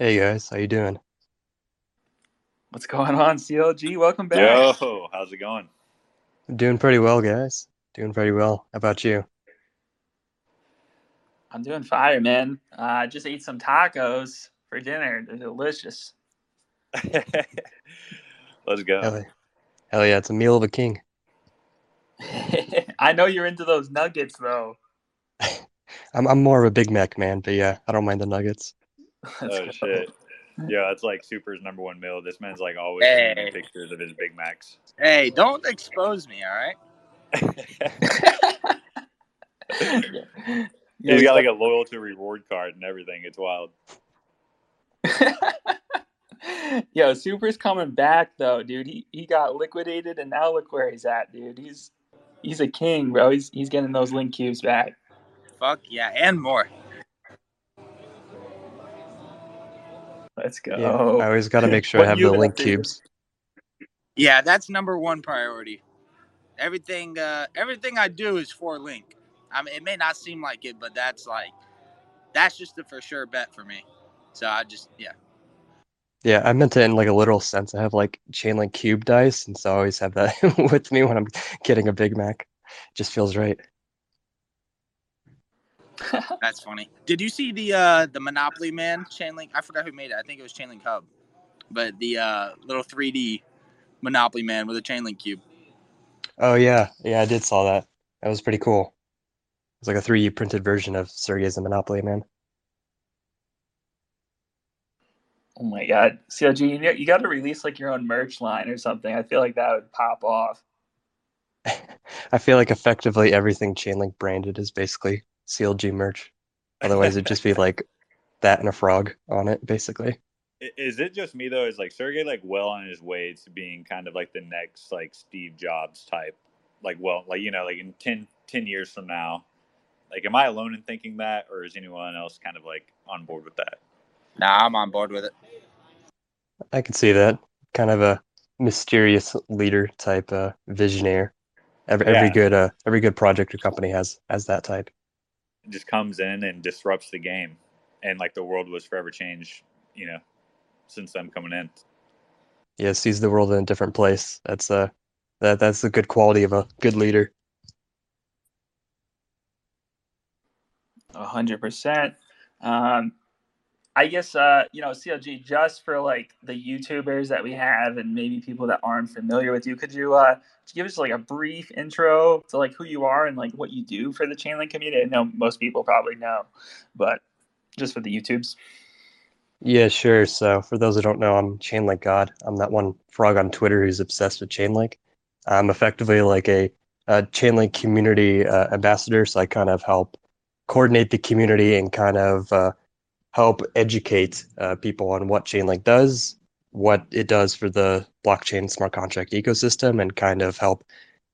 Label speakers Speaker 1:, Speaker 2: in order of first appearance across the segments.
Speaker 1: Hey guys, how you doing?
Speaker 2: What's going on, CLG? Welcome back.
Speaker 3: Yo, how's it going?
Speaker 1: Doing pretty well, guys. Doing pretty well. How about you?
Speaker 2: I'm doing fire, man. Uh, I just ate some tacos for dinner. They're delicious.
Speaker 3: Let's go.
Speaker 1: Hell, hell yeah, it's a meal of a king.
Speaker 2: I know you're into those nuggets, though.
Speaker 1: I'm I'm more of a Big Mac man, but yeah, I don't mind the nuggets.
Speaker 2: Let's
Speaker 3: oh
Speaker 2: go.
Speaker 3: shit. Yeah, it's like Super's number one meal. This man's like always
Speaker 4: Hey.
Speaker 3: sending pictures of his Big Macs.
Speaker 4: Hey, don't expose me, all right?
Speaker 2: Yeah,
Speaker 3: He's got like a loyalty reward card and everything. It's wild.
Speaker 2: Yo, Super's coming back though, dude. He he got liquidated and now look where he's at, dude. He's he's a king, bro. He's he's getting those link cubes back.
Speaker 4: Fuck yeah, and more.
Speaker 2: Let's go.
Speaker 1: Yeah, I always got to make sure I have the link cubes.
Speaker 4: Yeah, that's number one priority. Everything, uh, everything I do is for Link. I mean, it may not seem like it, but that's like, that's just a for sure bet for me. So I just, yeah.
Speaker 1: Yeah, I meant it in like a literal sense. I have like chain link cube dice, and so I always have that with me when I'm getting a Big Mac. It Just feels right.
Speaker 4: That's funny. Did you see the uh the Monopoly Man Chainlink? I forgot who made it. I think it was Chainlink Hub, but the uh little 3D Monopoly Man with a Chainlink cube.
Speaker 1: Oh yeah, yeah, I did saw that. That was pretty cool. It's like a 3D printed version of Sergey's the Monopoly Man.
Speaker 2: Oh my god, CLG, you, know- you got to release like your own merch line or something. I feel like that would pop off.
Speaker 1: I feel like effectively everything Chainlink branded is basically CLG merch. Otherwise, it'd just be like that and a frog on it, basically.
Speaker 3: Is it just me though? Is like Sergey like well on his way to being kind of like the next like Steve Jobs type? Like well, like you know, like in 10, 10 years from now. Like, am I alone in thinking that, or is anyone else kind of like on board with that?
Speaker 4: Nah, I'm on board with it.
Speaker 1: I can see that. Kind of a mysterious leader type uh, visionaire. Every, every good uh, every good project or company has has that type.
Speaker 3: It just comes in and disrupts the game, and like the world was forever changed. You know, since them coming in.
Speaker 1: Yeah, sees the world in a different place. That's uh that that's the good quality of a good leader.
Speaker 2: A hundred percent. Um, I guess uh, you know CLG just for like the YouTubers that we have and maybe people that aren't familiar with you. Could you uh, give us like a brief intro to like who you are and like what you do for the Chainlink community? I know most people probably know, but just for the YouTubes.
Speaker 1: Yeah, sure. So for those who don't know, I'm Chainlink God. I'm that one frog on Twitter who's obsessed with Chainlink. I'm effectively like a, a Chainlink community uh, ambassador, so I kind of help coordinate the community and kind of uh, help educate uh, people on what Chainlink does, what it does for the blockchain smart contract ecosystem, and kind of help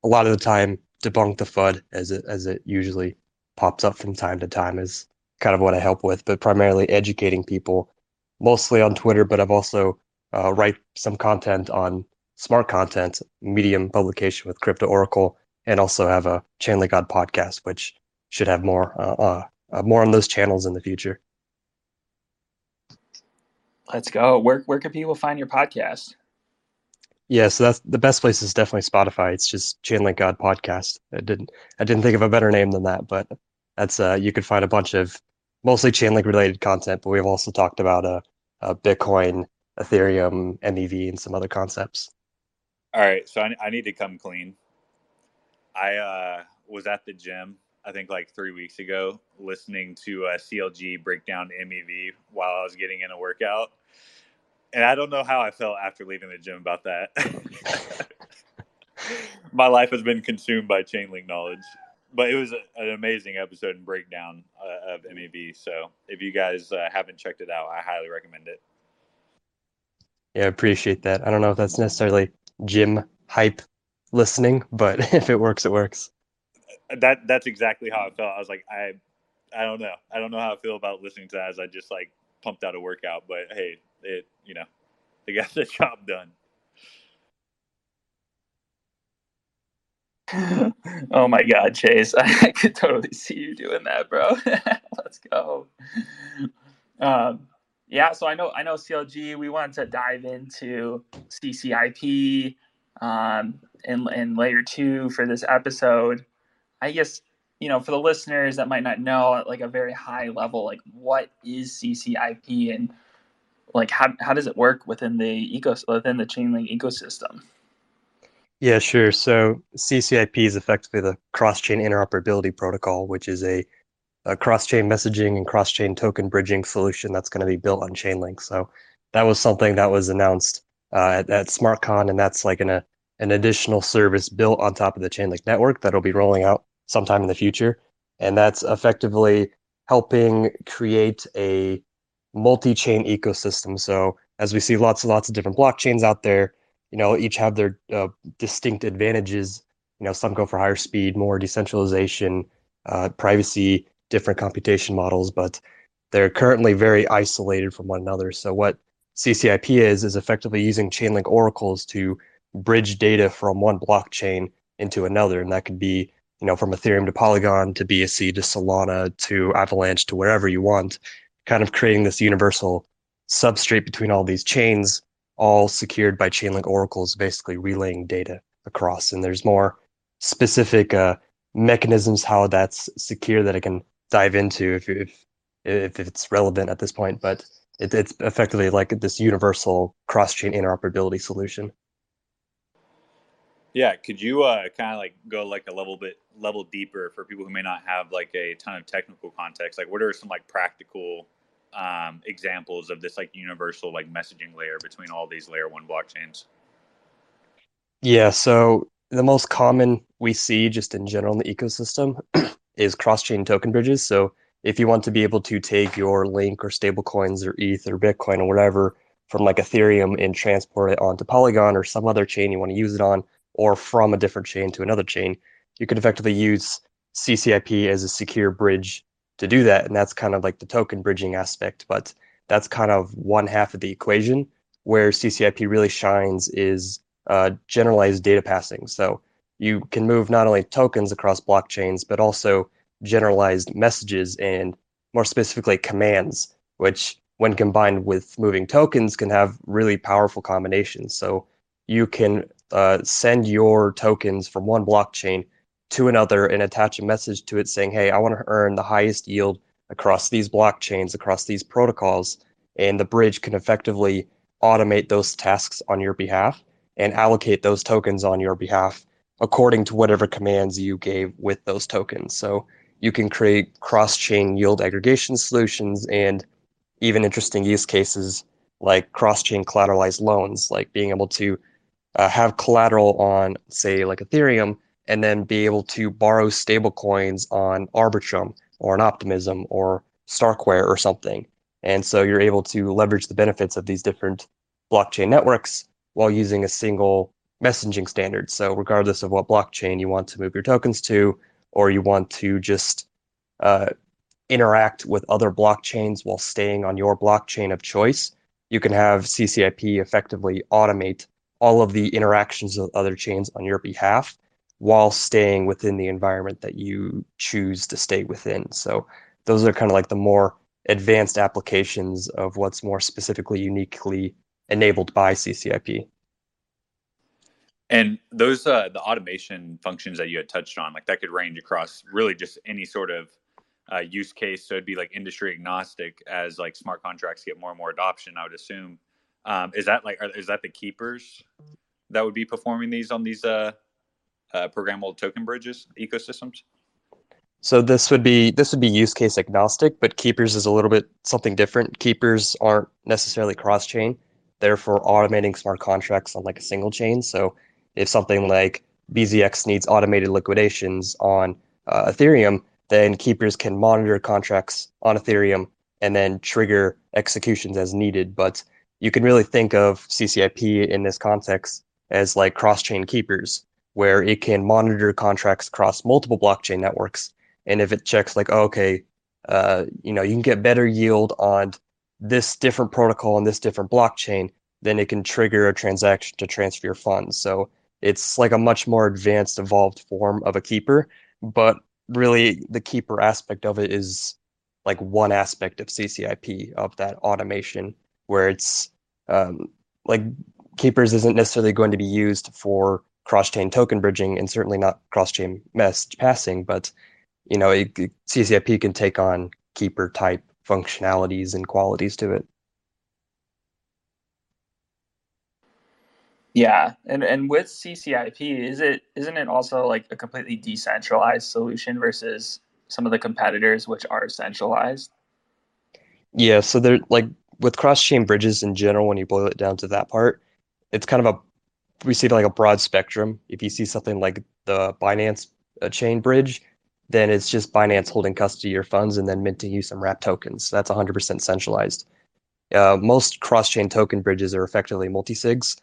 Speaker 1: a lot of the time debunk the FUD as it as it usually pops up from time to time is kind of what I help with, but primarily educating people mostly on Twitter, but I've also uh, write some content on smart content, Medium publication with Crypto Oracle, and also have a Chainlink God podcast, which should have more uh, uh, uh, more on those channels in the future.
Speaker 2: Let's go. Where where can people find your podcast?
Speaker 1: Yeah, so that's the best place is definitely Spotify. It's just Chainlink God podcast. I didn't I didn't think of a better name than that, but that's uh you could find a bunch of mostly Chainlink related content, but we've also talked about uh, uh Bitcoin, Ethereum, MEV, and some other concepts.
Speaker 3: All right, so I, I need to come clean. I uh, was at the gym, I think like three weeks ago, listening to uh, CLG break down MEV while I was getting in a workout. And I don't know how I felt after leaving the gym about that. My life has been consumed by Chainlink knowledge. But it was a, an amazing episode and breakdown uh, of MEV. So if you guys uh, haven't checked it out, I highly recommend it.
Speaker 1: Yeah, I appreciate that. I don't know if that's necessarily gym hype listening, but if it works, it works.
Speaker 3: That that's exactly how I felt. I was like, I, I don't know, I don't know how I feel about listening to that. As I just like pumped out a workout, but hey, it you know, they got the job done.
Speaker 2: oh my god, Chase. I could totally see you doing that, bro. Let's go. Um, Yeah, so I know I know CLG. We wanted to dive into CCIP um, and and layer two for this episode. I guess you know for the listeners that might not know at like a very high level, like what is CCIP and like how how does it work within the eco within the Chainlink ecosystem?
Speaker 1: Yeah, sure. So CCIP is effectively the cross-chain interoperability protocol, which is a, a cross-chain messaging and cross-chain token bridging solution that's going to be built on Chainlink. So that was something that was announced uh, at, at SmartCon, and that's like an, a, an additional service built on top of the Chainlink network that'll be rolling out sometime in the future. And that's effectively helping create a multi-chain ecosystem. So as we see lots and lots of different blockchains out there, you know, each have their uh, distinct advantages. You know, some go for higher speed, more decentralization, uh, privacy, different computation models, but they're currently very isolated from one another. So what CCIP is is effectively using Chainlink oracles to bridge data from one blockchain into another, and that could be you know from Ethereum to Polygon to BSC to Solana to Avalanche to wherever you want, kind of creating this universal substrate between all these chains all secured by Chainlink oracles, basically relaying data across. And there's more specific uh, mechanisms how that's secure that I can dive into if if if it's relevant at this point. But it, it's effectively like this universal cross-chain interoperability solution.
Speaker 3: Yeah, could you uh, kind of like go like a level bit level deeper for people who may not have like a ton of technical context? Like, what are some like practical um, examples of this like universal like messaging layer between all these layer one blockchains?
Speaker 1: Yeah, so the most common we see just in general in the ecosystem is cross-chain token bridges. So if you want to be able to take your link or stablecoins or ETH or Bitcoin or whatever from like Ethereum and transport it onto Polygon or some other chain you want to use it on, or from a different chain to another chain, you could effectively use CCIP as a secure bridge to do that. And that's kind of like the token bridging aspect, but that's kind of one half of the equation where CCIP really shines is uh, generalized data passing. So you can move not only tokens across blockchains, but also generalized messages and more specifically commands, which when combined with moving tokens can have really powerful combinations. So you can uh, send your tokens from one blockchain to another and attach a message to it saying, hey, I want to earn the highest yield across these blockchains, across these protocols. And the bridge can effectively automate those tasks on your behalf and allocate those tokens on your behalf according to whatever commands you gave with those tokens. So you can create cross chain yield aggregation solutions and even interesting use cases like cross chain collateralized loans, like being able to uh, have collateral on, say, like Ethereum and then be able to borrow stable coins on Arbitrum or an Optimism or Starkware or something. And so you're able to leverage the benefits of these different blockchain networks while using a single messaging standard. So regardless of what blockchain you want to move your tokens to, or you want to just uh, interact with other blockchains while staying on your blockchain of choice, you can have CCIP effectively automate all of the interactions with other chains on your behalf while staying within the environment that you choose to stay within. So those are kind of like the more advanced applications of what's more specifically uniquely enabled by CCIP.
Speaker 3: And those uh, the automation functions that you had touched on, like that could range across really just any sort of uh, use case. So it'd be like industry agnostic as like smart contracts get more and more adoption. I would assume. Um, is that like is that the keepers that would be performing these on these uh, uh, programmable token bridges ecosystems?
Speaker 1: So this would be this would be use case agnostic, but Keepers is a little bit something different. Keepers aren't necessarily cross chain; they're for automating smart contracts on like a single chain. So if something like BZX needs automated liquidations on uh, Ethereum, then Keepers can monitor contracts on Ethereum and then trigger executions as needed. But you can really think of CCIP in this context as like cross chain keepers where it can monitor contracts across multiple blockchain networks. And if it checks like, oh, okay, uh, you know, you can get better yield on this different protocol and this different blockchain, then it can trigger a transaction to transfer your funds. So it's like a much more advanced, evolved form of a keeper. But really, the keeper aspect of it is like one aspect of CCIP of that automation where it's um, like Keepers isn't necessarily going to be used for cross-chain token bridging and certainly not cross-chain message passing, but you know, it, CCIP can take on Keeper type functionalities and qualities to it.
Speaker 2: Yeah, and and with CCIP, is it isn't it also like a completely decentralized solution versus some of the competitors which are centralized?
Speaker 1: Yeah, so they're like with cross-chain bridges in general, when you boil it down to that part, it's kind of a we see like a broad spectrum. If you see something like the Binance uh, chain bridge, then it's just Binance holding custody of your funds and then minting you some wrap tokens. That's 100% centralized. Uh, most cross-chain token bridges are effectively multi-sigs,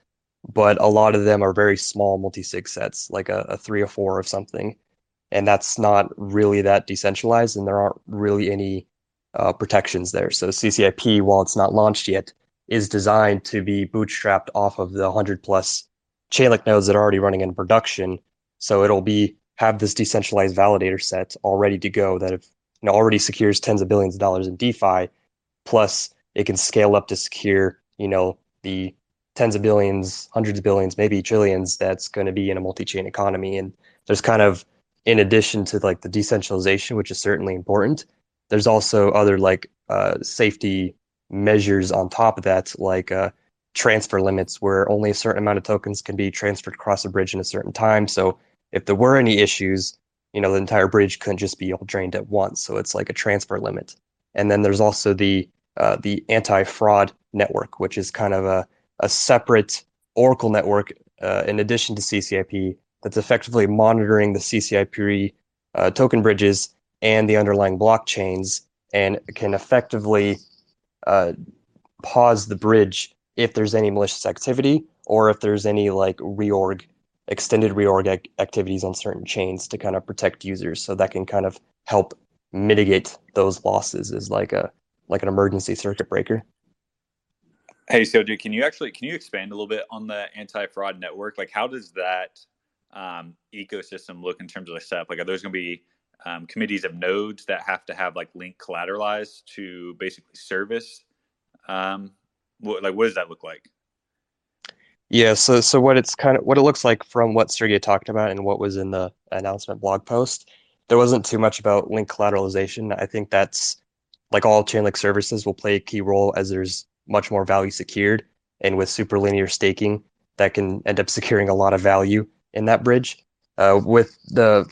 Speaker 1: but a lot of them are very small multi-sig sets, like a, a three or four of something, and that's not really that decentralized, and there aren't really any uh, protections there. So CCIP, while it's not launched yet, is designed to be bootstrapped off of the 100 plus Chainlink nodes that are already running in production. So it'll be have this decentralized validator set all ready to go that if you know already secures tens of billions of dollars in DeFi, plus it can scale up to secure you know the tens of billions, hundreds of billions, maybe trillions that's going to be in a multi-chain economy. And there's kind of in addition to like the decentralization, which is certainly important, there's also other like uh, safety measures on top of that, like uh, transfer limits where only a certain amount of tokens can be transferred across a bridge in a certain time. So if there were any issues, you know, the entire bridge couldn't just be all drained at once. So it's like a transfer limit. And then there's also the uh, the anti-fraud network, which is kind of a, a separate Oracle network uh, in addition to CCIP that's effectively monitoring the CCIP uh, token bridges and the underlying blockchains and can effectively uh, pause the bridge if there's any malicious activity or if there's any like reorg extended reorg ac- activities on certain chains to kind of protect users. So that can kind of help mitigate those losses as like a like an emergency circuit breaker.
Speaker 3: Hey CLG, can you actually can you expand a little bit on the anti-fraud network? Like how does that um, ecosystem look in terms of the setup? Like are those going to be um, committees of nodes that have to have like link collateralized to basically service um, what, like what does that look like
Speaker 1: Yeah, so so what it's kind of what it looks like from what Sergey talked about and what was in the announcement blog post, there wasn't too much about link collateralization. I think that's like all Chainlink services will play a key role as there's much more value secured, and with super linear staking, that can end up securing a lot of value in that bridge. Uh, with the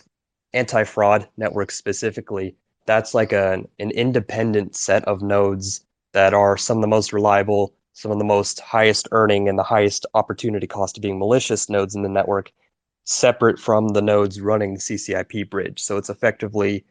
Speaker 1: anti-fraud network specifically, that's like a, an independent set of nodes that are some of the most reliable some of the most highest earning and the highest opportunity cost of being malicious nodes in the network separate from the nodes running the CCIP bridge. So it's effectively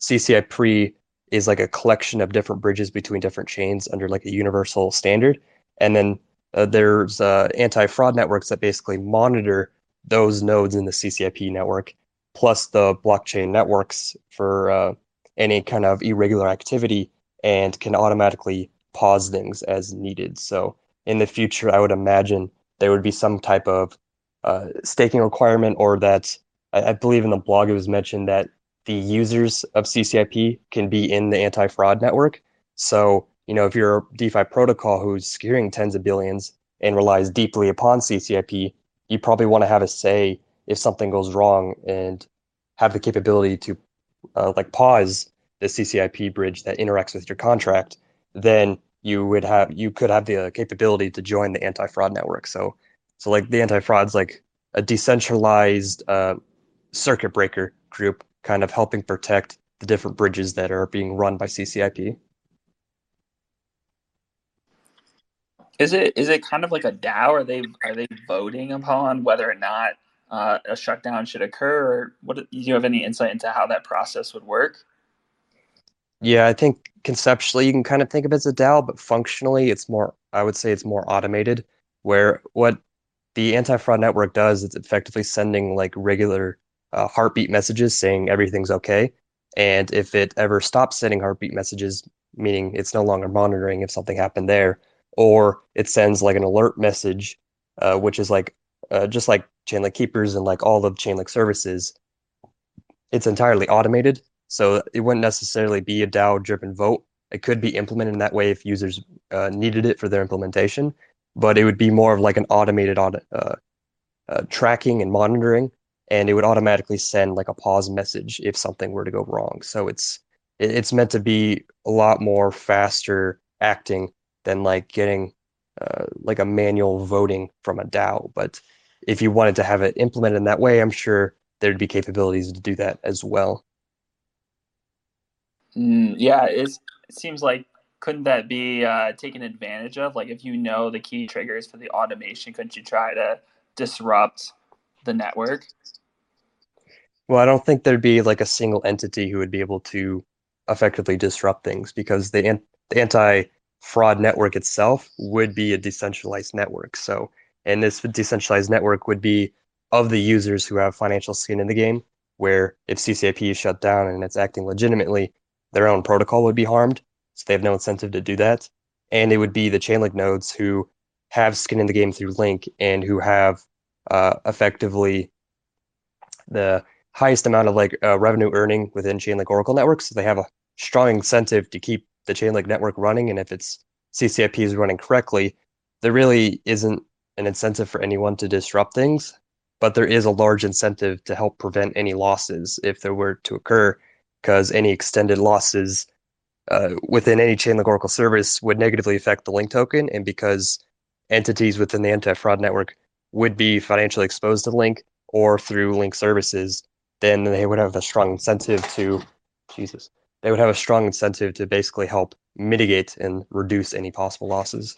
Speaker 1: CCIP is like a collection of different bridges between different chains under like a universal standard. And then uh, there's uh, anti-fraud networks that basically monitor those nodes in the CCIP network, plus the blockchain networks for uh, any kind of irregular activity and can automatically pause things as needed. So in the future, I would imagine there would be some type of uh, staking requirement, or that I, I, believe in the blog it was mentioned that the users of CCIP can be in the anti-fraud network. So you know if you're a DeFi protocol who's securing tens of billions and relies deeply upon CCIP, you probably want to have a say if something goes wrong and have the capability to uh, like pause the CCIP bridge that interacts with your contract then you would have you could have the capability to join the anti-fraud network. So so like the anti-fraud's like a decentralized uh, circuit breaker group, kind of helping protect the different bridges that are being run by CCIP.
Speaker 2: Is it is it kind of like a DAO? Are they are they voting upon whether or not uh, a shutdown should occur? Or what do you have any insight into how that process would work?
Speaker 1: Yeah, I think conceptually you can kind of think of it as a DAO, but functionally it's more, I would say it's more automated, where what the anti-fraud network does is effectively sending like regular uh, heartbeat messages saying everything's okay. And if it ever stops sending heartbeat messages, meaning it's no longer monitoring if something happened there, or it sends like an alert message, uh, which is like uh, just like Chainlink Keepers and like all of Chainlink services, it's entirely automated. So it wouldn't necessarily be a DAO driven vote. It could be implemented in that way if users uh, needed it for their implementation, but it would be more of like an automated uh, uh, tracking and monitoring, and it would automatically send like a pause message if something were to go wrong. So it's it's meant to be a lot more faster acting than like getting uh, like a manual voting from a DAO. But if you wanted to have it implemented in that way, I'm sure there'd be capabilities to do that as well.
Speaker 2: Mm, yeah, it seems like couldn't that be uh, taken advantage of? Like if you know the key triggers for the automation, couldn't you try to disrupt the network?
Speaker 1: Well, I don't think there'd be like a single entity who would be able to effectively disrupt things because the, the anti fraud network itself would be a decentralized network. So, and this decentralized network would be of the users who have financial skin in the game, where if CCIP is shut down and it's acting legitimately, their own protocol would be harmed. So they have no incentive to do that. And it would be the Chainlink nodes who have skin in the game through Link and who have uh, effectively the highest amount of like uh, revenue earning within Chainlink Oracle networks. So they have a strong incentive to keep the Chainlink network running. And if its CCIP is running correctly, there really isn't an incentive for anyone to disrupt things, but there is a large incentive to help prevent any losses if there were to occur, because any extended losses uh, within any Chainlink Oracle service would negatively affect the link token, and because entities within the anti-fraud network would be financially exposed to Link or through Link services, then they would have a strong incentive to, Jesus, they would have a strong incentive to basically help mitigate and reduce any possible losses.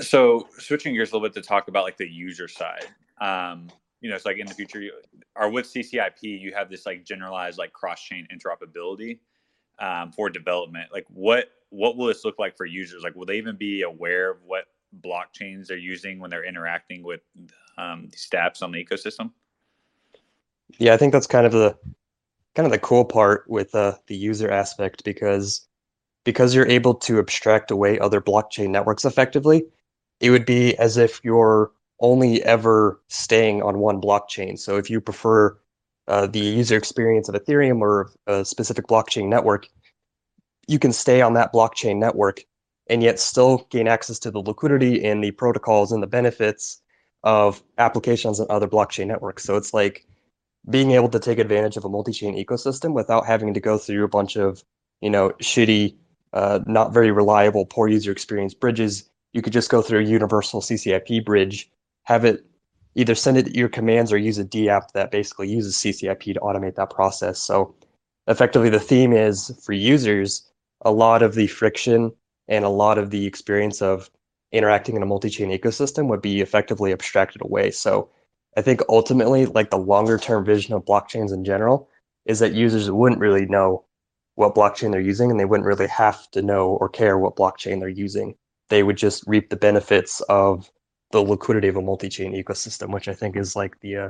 Speaker 3: So switching gears a little bit to talk about like the user side. Um, you know, it's like in the future, you, or with CCIP, you have this like generalized like cross-chain interoperability um, for development. Like, what what will this look like for users? Like, will they even be aware of what blockchains they're using when they're interacting with um, these on the ecosystem?
Speaker 1: Yeah, I think that's kind of the kind of the cool part with uh, the user aspect because because you're able to abstract away other blockchain networks effectively. It would be as if you're only ever staying on one blockchain. So if you prefer uh, the user experience of Ethereum or a specific blockchain network, you can stay on that blockchain network and yet still gain access to the liquidity and the protocols and the benefits of applications and other blockchain networks. So it's like being able to take advantage of a multi-chain ecosystem without having to go through a bunch of you know shitty uh, not very reliable poor user experience bridges you could just go through a universal ccip bridge have it either send it your commands or use a dApp that basically uses ccip to automate that process so effectively the theme is for users a lot of the friction and a lot of the experience of interacting in a multi-chain ecosystem would be effectively abstracted away so I think ultimately, like the longer term vision of blockchains in general, is that users wouldn't really know what blockchain they're using and they wouldn't really have to know or care what blockchain they're using. They would just reap the benefits of the liquidity of a multi chain ecosystem, which I think is like the, uh,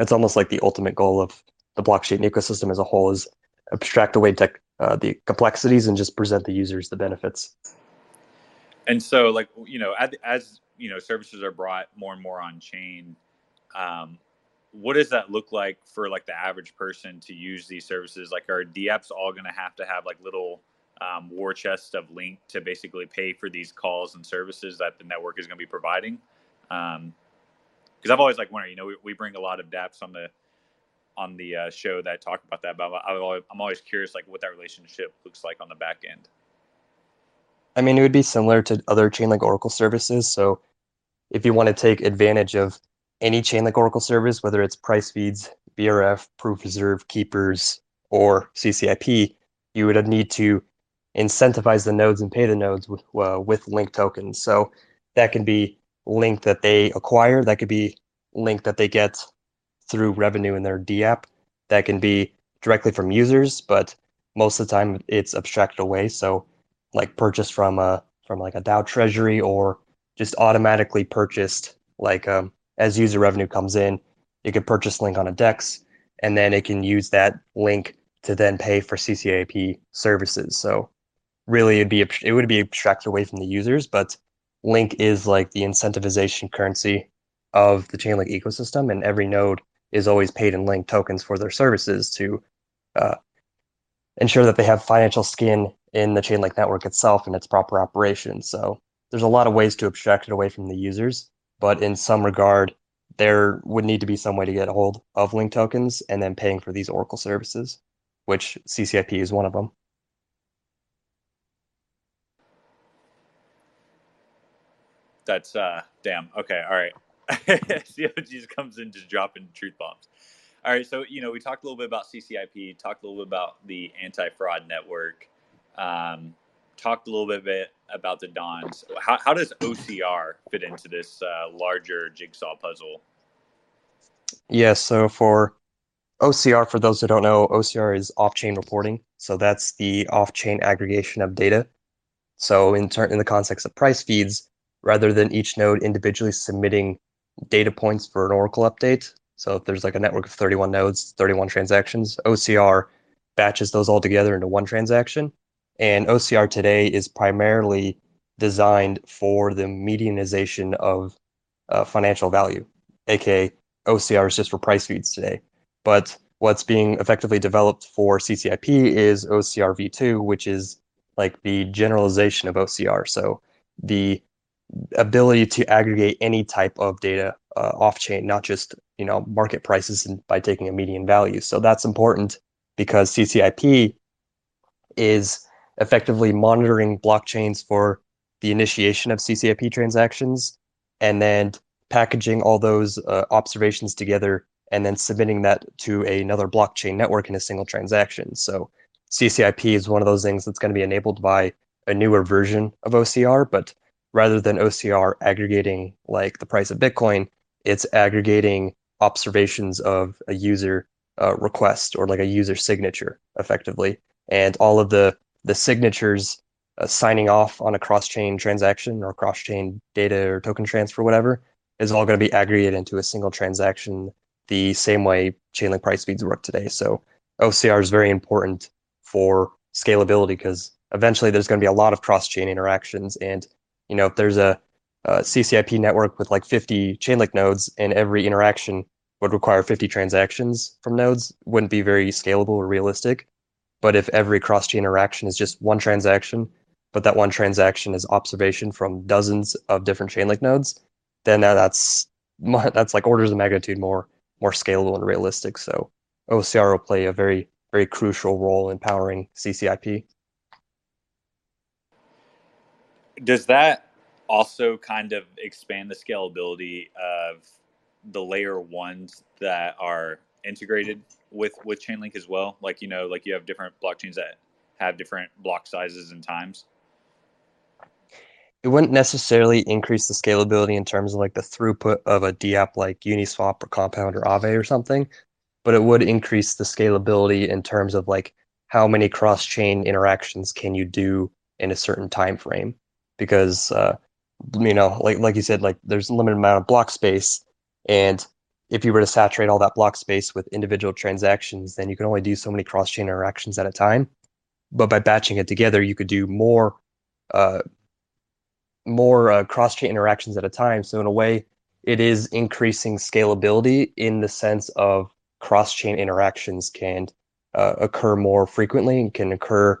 Speaker 1: it's almost like the ultimate goal of the blockchain ecosystem as a whole is abstract away tech, uh, the complexities and just present the users the benefits.
Speaker 3: And so, like, you know, as, as you know, services are brought more and more on chain, um, what does that look like for like the average person to use these services? Like, are dApps all going to have to have like little um, war chests of link to basically pay for these calls and services that the network is going to be providing? Because um, I've always like wondering, you know, we, we, bring a lot of dApps on the on the uh, show that talk about that, but I'm always, I'm always curious like what that relationship looks like on the back end.
Speaker 1: I mean, it would be similar to other Chainlink Oracle services. So, if you want to take advantage of any Chainlink Oracle service, whether it's price feeds, VRF, proof reserve, keepers, or CCIP, you would need to incentivize the nodes and pay the nodes with, uh, with link tokens. So that can be link that they acquire, that could be link that they get through revenue in their dApp, that can be directly from users, but most of the time it's abstracted away. So like purchased from a from like a DAO treasury or just automatically purchased like um, as user revenue comes in, you can purchase Link on a DEX, and then it can use that link to then pay for CCIP services. So really, it'd be it would be abstracted away from the users, but Link is like the incentivization currency of the Chainlink ecosystem, and every node is always paid in link tokens for their services to uh, ensure that they have financial skin in the Chainlink network itself and its proper operation. So there's a lot of ways to abstract it away from the users, but in some regard, there would need to be some way to get a hold of link tokens and then paying for these Oracle services, which CCIP is one of them.
Speaker 3: That's uh damn. Okay, all right. CLG just comes in just dropping truth bombs. All right, so you know we talked a little bit about CCIP, talked a little bit about the anti-fraud network, um, talked a little bit about the Dons. How, how does OCR fit into this uh, larger jigsaw puzzle?
Speaker 1: Yes, yeah, so for OCR, for those who don't know, OCR is off-chain reporting. So that's the off-chain aggregation of data. So in turn, in the context of price feeds, rather than each node individually submitting data points for an Oracle update. So if there's like a network of 31 nodes, 31 transactions, OCR batches those all together into one transaction. And OCR today is primarily designed for the medianization of uh, financial value, aka OCR is just for price feeds today. But what's being effectively developed for CCIP is OCR v2, which is like the generalization of OCR. So the ability to aggregate any type of data uh, off chain, not just you know market prices and by taking a median value. So that's important because CCIP is effectively monitoring blockchains for the initiation of CCIP transactions and then packaging all those uh, observations together and then submitting that to another blockchain network in a single transaction. So CCIP is one of those things that's going to be enabled by a newer version of OCR, but rather than OCR aggregating like the price of Bitcoin, it's aggregating observations of a user uh, request or like a user signature effectively. And all of the, the signatures uh, signing off on a cross chain transaction or cross chain data or token transfer, whatever, is all going to be aggregated into a single transaction the same way Chainlink price feeds work today. So OCR is very important for scalability because eventually there's going to be a lot of cross chain interactions and you know, if there's a, a CCIP network with like 50 Chainlink nodes and every interaction would require 50 transactions from nodes, wouldn't be very scalable or realistic. But if every cross-chain interaction is just one transaction, but that one transaction is observation from dozens of different Chainlink nodes, then that's that's like orders of magnitude more more scalable and realistic. So OCR will play a very very crucial role in powering CCIP.
Speaker 3: Does that also kind of expand the scalability of the layer ones that are integrated with with chainlink as well? Like you know like you have different blockchains that have different block sizes and times?
Speaker 1: It wouldn't necessarily increase the scalability in terms of like the throughput of a DApp like Uniswap or Compound or Aave or something, but it would increase the scalability in terms of like how many cross-chain interactions can you do in a certain time frame because uh, you know, like like you said, like there's a limited amount of block space, and if you were to saturate all that block space with individual transactions, then you can only do so many cross-chain interactions at a time. But by batching it together, you could do more, uh, more uh, cross-chain interactions at a time. So in a way, it is increasing scalability in the sense of cross-chain interactions can uh, occur more frequently and can occur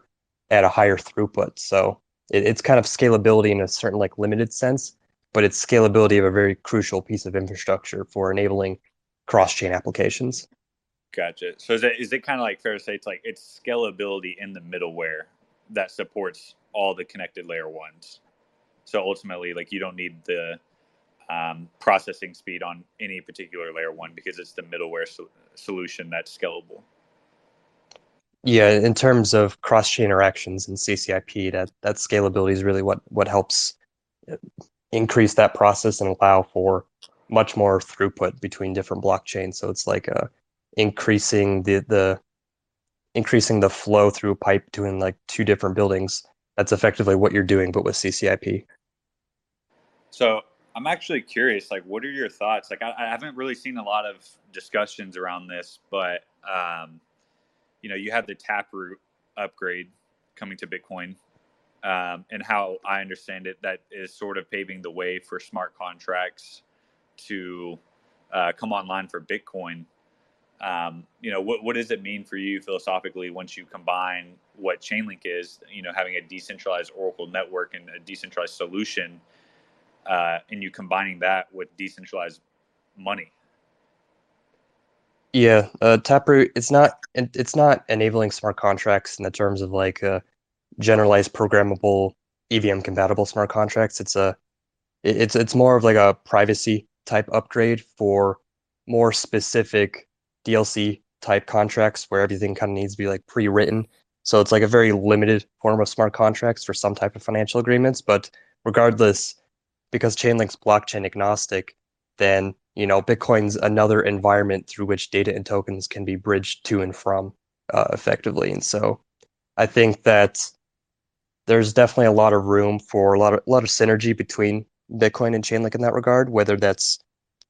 Speaker 1: at a higher throughput. So it, it's kind of scalability in a certain like limited sense, but it's scalability of a very crucial piece of infrastructure for enabling cross-chain applications.
Speaker 3: Gotcha. So is it is it kind of like fair to say it's like it's scalability in the middleware that supports all the connected layer ones. So ultimately, like you don't need the um, processing speed on any particular layer one because it's the middleware so- solution that's scalable.
Speaker 1: Yeah, in terms of cross-chain interactions and CCIP, that that scalability is really what what helps uh, increase that process and allow for much more throughput between different blockchains. So it's like uh, increasing the the increasing the flow through a pipe between like two different buildings. That's effectively what you're doing, but with CCIP.
Speaker 3: So I'm actually curious. Like, what are your thoughts? Like, I, I haven't really seen a lot of discussions around this, but um, you know, you have the Taproot upgrade coming to Bitcoin. Um, and how I understand it, that is sort of paving the way for smart contracts to uh, come online for Bitcoin. Um, you know, what what does it mean for you philosophically once you combine what Chainlink is? You know, having a decentralized Oracle network and a decentralized solution, uh, and you combining that with decentralized money.
Speaker 1: Yeah, uh, Taproot. It's not. It's not enabling smart contracts in the terms of like uh, generalized programmable EVM compatible smart contracts. It's a. It's it's more of like a privacy type upgrade for more specific DLC type contracts where everything kind of needs to be like pre-written. So it's like a very limited form of smart contracts for some type of financial agreements. But regardless, because Chainlink's blockchain agnostic, then you know Bitcoin's another environment through which data and tokens can be bridged to and from uh, effectively. And so I think that there's definitely a lot of room for a lot of a lot of synergy between Bitcoin and Chainlink in that regard. Whether that's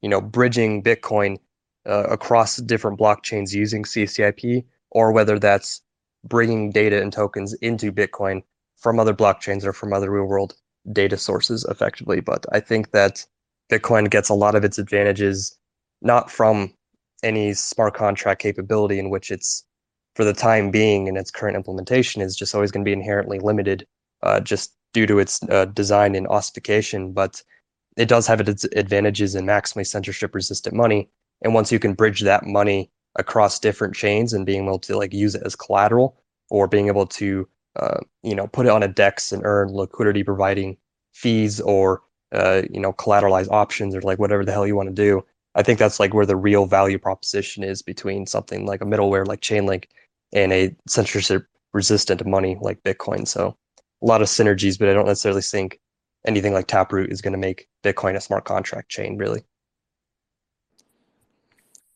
Speaker 1: you know bridging Bitcoin uh, across different blockchains using CCIP, or whether that's bringing data and tokens into Bitcoin from other blockchains or from other real world data sources effectively. But I think that Bitcoin gets a lot of its advantages not from any smart contract capability in which it's for the time being in its current implementation is just always going to be inherently limited uh, just due to its uh, design and ossification but it does have its advantages in maximally censorship resistant money. And once you can bridge that money across different chains and being able to like use it as collateral or being able to uh, you know put it on a dex and earn liquidity providing fees or uh, you know collateralized options or like whatever the hell you want to do i think that's like where the real value proposition is between something like a middleware like chainlink and a censorship resistant money like bitcoin so a lot of synergies but i don't necessarily think anything like taproot is going to make bitcoin a smart contract chain really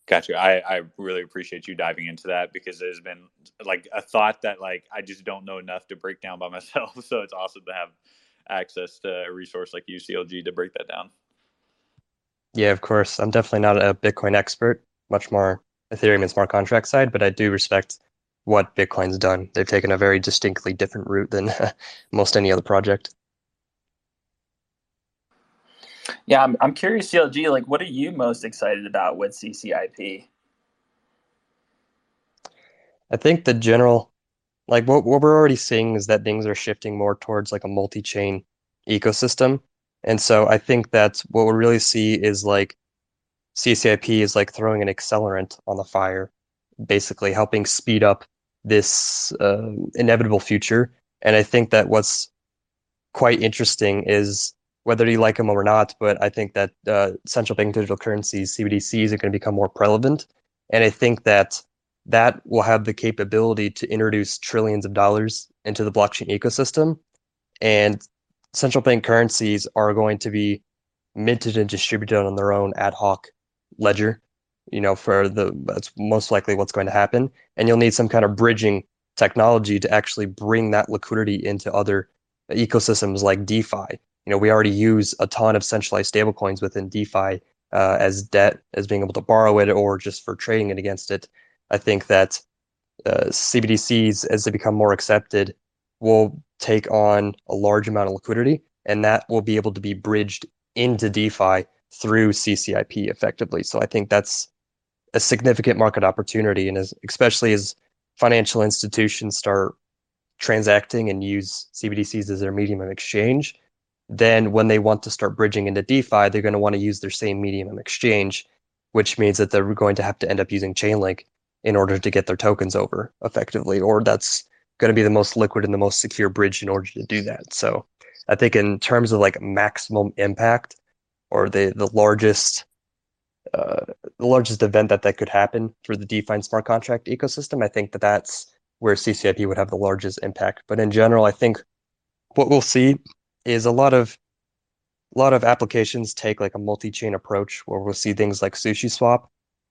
Speaker 3: Gotcha. I, I really appreciate you diving into that because there's been like a thought that like I just don't know enough to break down by myself. So it's awesome to have access to a resource like UCLG to break that down.
Speaker 1: Yeah, of course. I'm definitely not a Bitcoin expert, much more Ethereum and smart contract side, but I do respect what Bitcoin's done. They've taken a very distinctly different route than most any other project.
Speaker 2: Yeah, I'm, I'm curious, CLG, like, what are you most excited about with CCIP?
Speaker 1: I think the general, like, what, what we're already seeing is that things are shifting more towards like a multi chain ecosystem. And so I think that what we'll really see is like CCIP is like throwing an accelerant on the fire, basically helping speed up this uh, inevitable future. And I think that what's quite interesting is whether you like them or not, but I think that uh, central bank digital currencies, CBDCs, are going to become more prevalent. And I think that that will have the capability to introduce trillions of dollars into the blockchain ecosystem. And central bank currencies are going to be minted and distributed on their own ad hoc ledger. You know, for the that's most likely what's going to happen. And you'll need some kind of bridging technology to actually bring that liquidity into other ecosystems like DeFi you know, we already use a ton of centralized stablecoins within DeFi uh, as debt, as being able to borrow it or just for trading it against it. I think that uh, CBDCs, as they become more accepted, will take on a large amount of liquidity, and that will be able to be bridged into DeFi through CCIP effectively. So I think that's a significant market opportunity, and as especially as financial institutions start transacting and use CBDCs as their medium of exchange, then when they want to start bridging into DeFi, they're going to want to use their same medium of exchange, which means that they're going to have to end up using Chainlink in order to get their tokens over effectively, or that's going to be the most liquid and the most secure bridge in order to do that. So I think in terms of like maximum impact or the the largest uh, the largest event that that could happen for the DeFi smart contract ecosystem, I think that that's where CCIP would have the largest impact. But in general, I think what we'll see is a lot of a lot of applications take like a multi-chain approach where we'll see things like SushiSwap.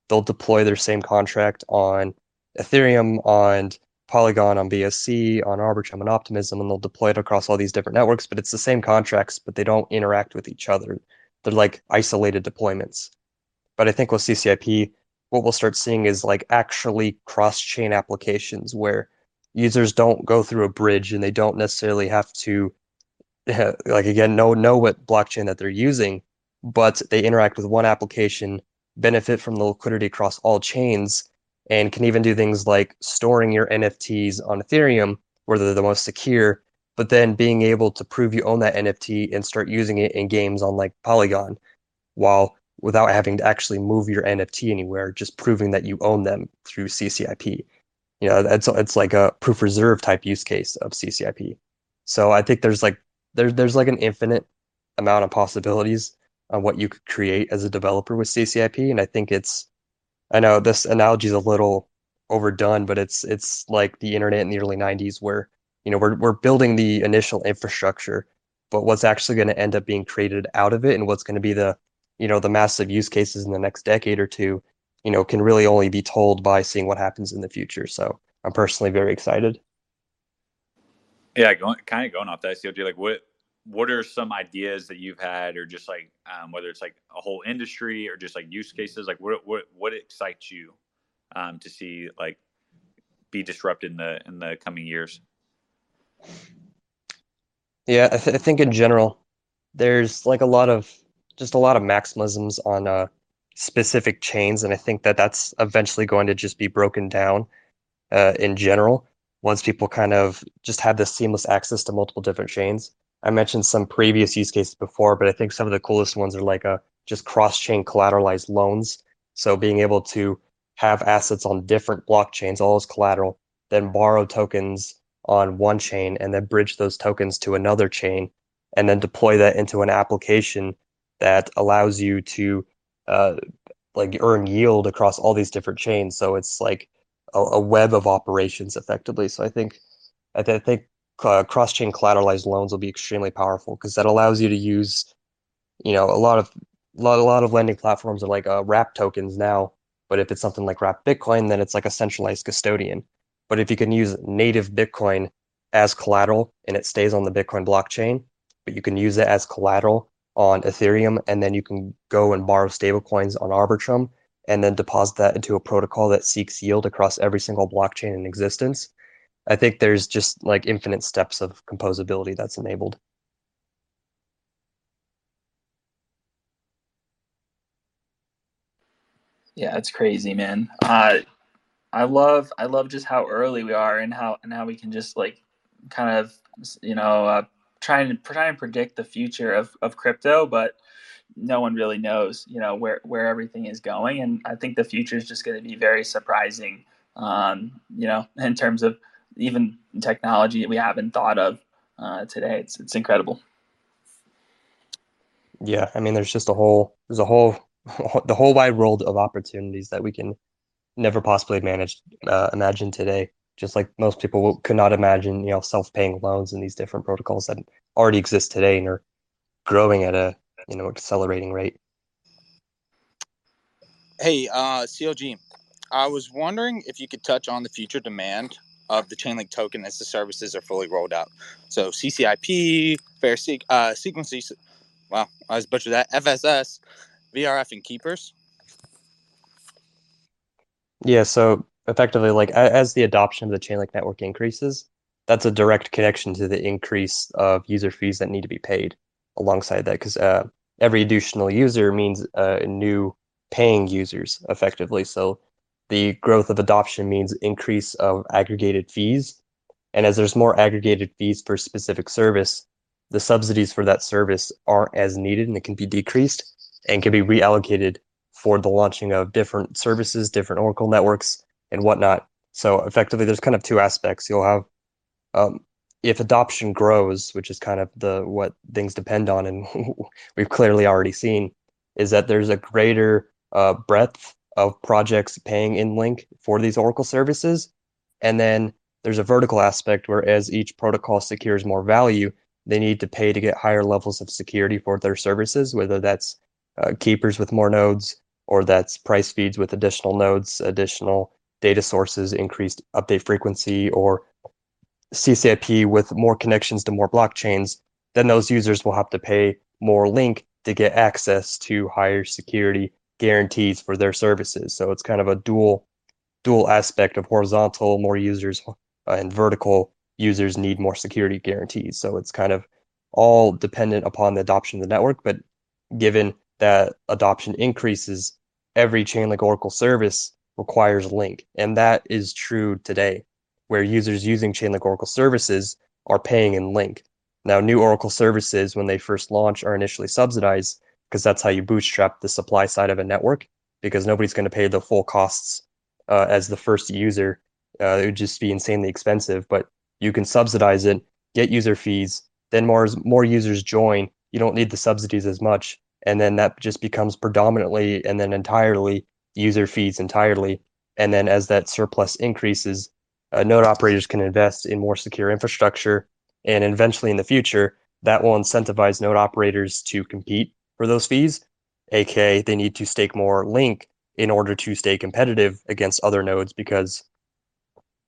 Speaker 1: They'll deploy their same contract on Ethereum, on Polygon, on BSC, on Arbitrum, and Optimism, and they'll deploy it across all these different networks. But it's the same contracts, but they don't interact with each other. They're like isolated deployments. But I think with CCIP, what we'll start seeing is like actually cross-chain applications where users don't go through a bridge and they don't necessarily have to like again know know what blockchain that they're using but they interact with one application benefit from the liquidity across all chains and can even do things like storing your NFTs on Ethereum, where they're the most secure, but then being able to prove you own that NFT and start using it in games on like Polygon, while without having to actually move your NFT anywhere, just proving that you own them through CCIP. You know, that's it's like a proof reserve type use case of CCIP. So I think there's like there's there's like an infinite amount of possibilities on what you could create as a developer with CCIP, and I think it's I know this analogy is a little overdone, but it's it's like the internet in the early '90s, where you know we're we're building the initial infrastructure, but what's actually going to end up being created out of it, and what's going to be the you know the massive use cases in the next decade or two, you know, can really only be told by seeing what happens in the future. So I'm personally very excited.
Speaker 3: Yeah, going kind of going off that CLG, like what what are some ideas that you've had, or just like um, whether it's like a whole industry or just like use cases, like what what what excites you um, to see like be disrupted in the in the coming years?
Speaker 1: Yeah, I, th- I think in general, there's like a lot of just a lot of maximalisms on uh, specific chains, and I think that that's eventually going to just be broken down uh, in general once people kind of just have this seamless access to multiple different chains. I mentioned some previous use cases before, but I think some of the coolest ones are like a uh, just cross-chain collateralized loans. So being able to have assets on different blockchains, all as collateral, then borrow tokens on one chain and then bridge those tokens to another chain and then deploy that into an application that allows you to uh, like earn yield across all these different chains. So it's like a, a web of operations effectively. So I think I, th- I think uh, cross-chain collateralized loans will be extremely powerful because that allows you to use, you know, a lot of a lot, a lot of lending platforms are like uh, wrap tokens now. But if it's something like wrap Bitcoin, then it's like a centralized custodian. But if you can use native Bitcoin as collateral and it stays on the Bitcoin blockchain, but you can use it as collateral on Ethereum, and then you can go and borrow stablecoins on Arbitrum, and then deposit that into a protocol that seeks yield across every single blockchain in existence I think there's just like infinite steps of composability that's enabled.
Speaker 2: Yeah, it's crazy, man. Uh, I love I love just how early we are and how and how we can just like kind of you know uh, try and try and predict the future of, of crypto, but no one really knows you know where where everything is going, and I think the future is just going to be very surprising. Um, you know, in terms of even technology that we haven't thought of uh, today. It's it's incredible.
Speaker 1: Yeah, I mean, there's just a whole there's a whole the whole wide world of opportunities that we can never possibly manage uh, imagine today. Just like most people could not imagine, you know, self-paying loans and these different protocols that already exist today and are growing at a you know accelerating rate.
Speaker 4: Hey, uh, CLG, I was wondering if you could touch on the future demand of the Chainlink token as the services are fully rolled out. So CCIP, fair sequ- uh, sequences, wow, I was butchered that, FSS, VRF, and keepers.
Speaker 1: Yeah, so effectively, like as the adoption of the Chainlink network increases, that's a direct connection to the increase of user fees that need to be paid alongside that, because uh, every additional user means uh, new paying users effectively. So the growth of adoption means increase of aggregated fees. And as there's more aggregated fees for specific service, the subsidies for that service aren't as needed and it can be decreased and can be reallocated for the launching of different services, different Oracle networks, and whatnot. So effectively, there's kind of two aspects. You'll have um, if adoption grows, which is kind of the what things depend on, and we've clearly already seen, is that there's a greater uh, breadth of projects paying in link for these Oracle services. And then there's a vertical aspect where as each protocol secures more value, they need to pay to get higher levels of security for their services, whether that's uh, keepers with more nodes or that's price feeds with additional nodes, additional data sources, increased update frequency, or CCIP with more connections to more blockchains, then those users will have to pay more link to get access to higher security guarantees for their services. So it's kind of a dual dual aspect of horizontal, more users uh, and vertical users need more security guarantees. So it's kind of all dependent upon the adoption of the network. But given that adoption increases, every Chainlink Oracle service requires link. And that is true today, where users using Chainlink Oracle services are paying in link. Now, new Oracle services, when they first launch, are initially subsidized because that's how you bootstrap the supply side of a network because nobody's going to pay the full costs uh, as the first user. Uh, it would just be insanely expensive, but you can subsidize it, get user fees, then more more users join. You don't need the subsidies as much, and then that just becomes predominantly and then entirely user fees entirely. And then as that surplus increases, uh, node operators can invest in more secure infrastructure, and eventually in the future, that will incentivize node operators to compete for those fees. aka they need to stake more link in order to stay competitive against other nodes because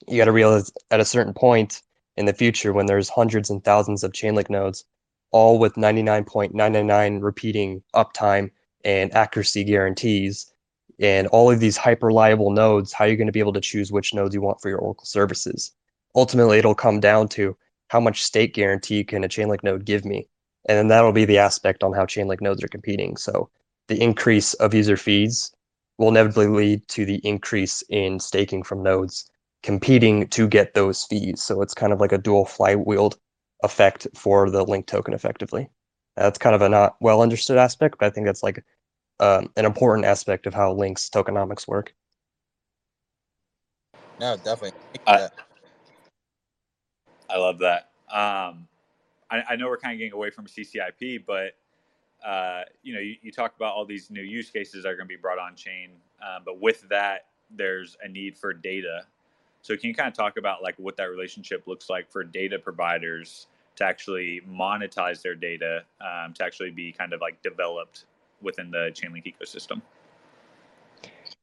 Speaker 1: you got to realize at a certain point in the future when there's hundreds and thousands of Chainlink nodes, all with 99.999 repeating uptime and accuracy guarantees, and all of these hyper reliable nodes, how are you going to be able to choose which nodes you want for your Oracle services? Ultimately, it'll come down to how much state guarantee can a Chainlink node give me? And then that'll be the aspect on how Chainlink nodes are competing. So the increase of user fees will inevitably lead to the increase in staking from nodes competing to get those fees. So it's kind of like a dual flywheel effect for the link token effectively. That's kind of a not well understood aspect, but I think that's like um, an important aspect of how links tokenomics work.
Speaker 4: No, definitely.
Speaker 3: I, I love that. Um, I, I, know we're kind of getting away from CCIP, but uh, you know, you, you, talk about all these new use cases that are going to be brought on chain, um, but with that, there's a need for data. So can you kind of talk about like what that relationship looks like for data providers to actually monetize their data um, to actually be kind of like developed within the Chainlink ecosystem?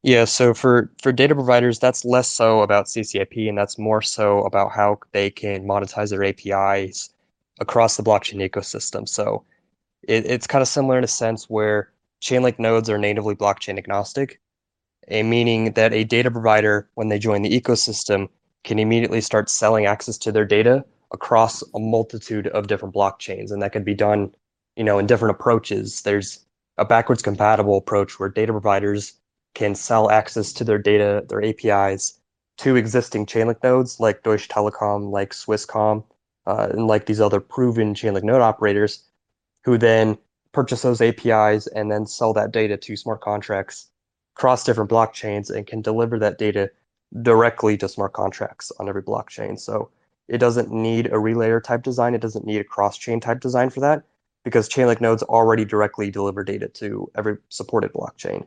Speaker 1: Yeah, so for for data providers, that's less so about CCIP, and that's more so about how they can monetize their APIs across the blockchain ecosystem. So it, it's kind of similar in a sense where Chainlink nodes are natively blockchain agnostic, a meaning that a data provider, when they join the ecosystem, can immediately start selling access to their data across a multitude of different blockchains, and that could be done, you know, in different approaches. There's a backwards compatible approach where data providers can sell access to their data, their APIs, to existing Chainlink nodes like Deutsche Telekom, like Swisscom, uh, and like these other proven Chainlink node operators, who then purchase those APIs and then sell that data to smart contracts across different blockchains and can deliver that data directly to smart contracts on every blockchain. So it doesn't need a relayer type design. It doesn't need a cross chain type design for that because Chainlink nodes already directly deliver data to every supported blockchain.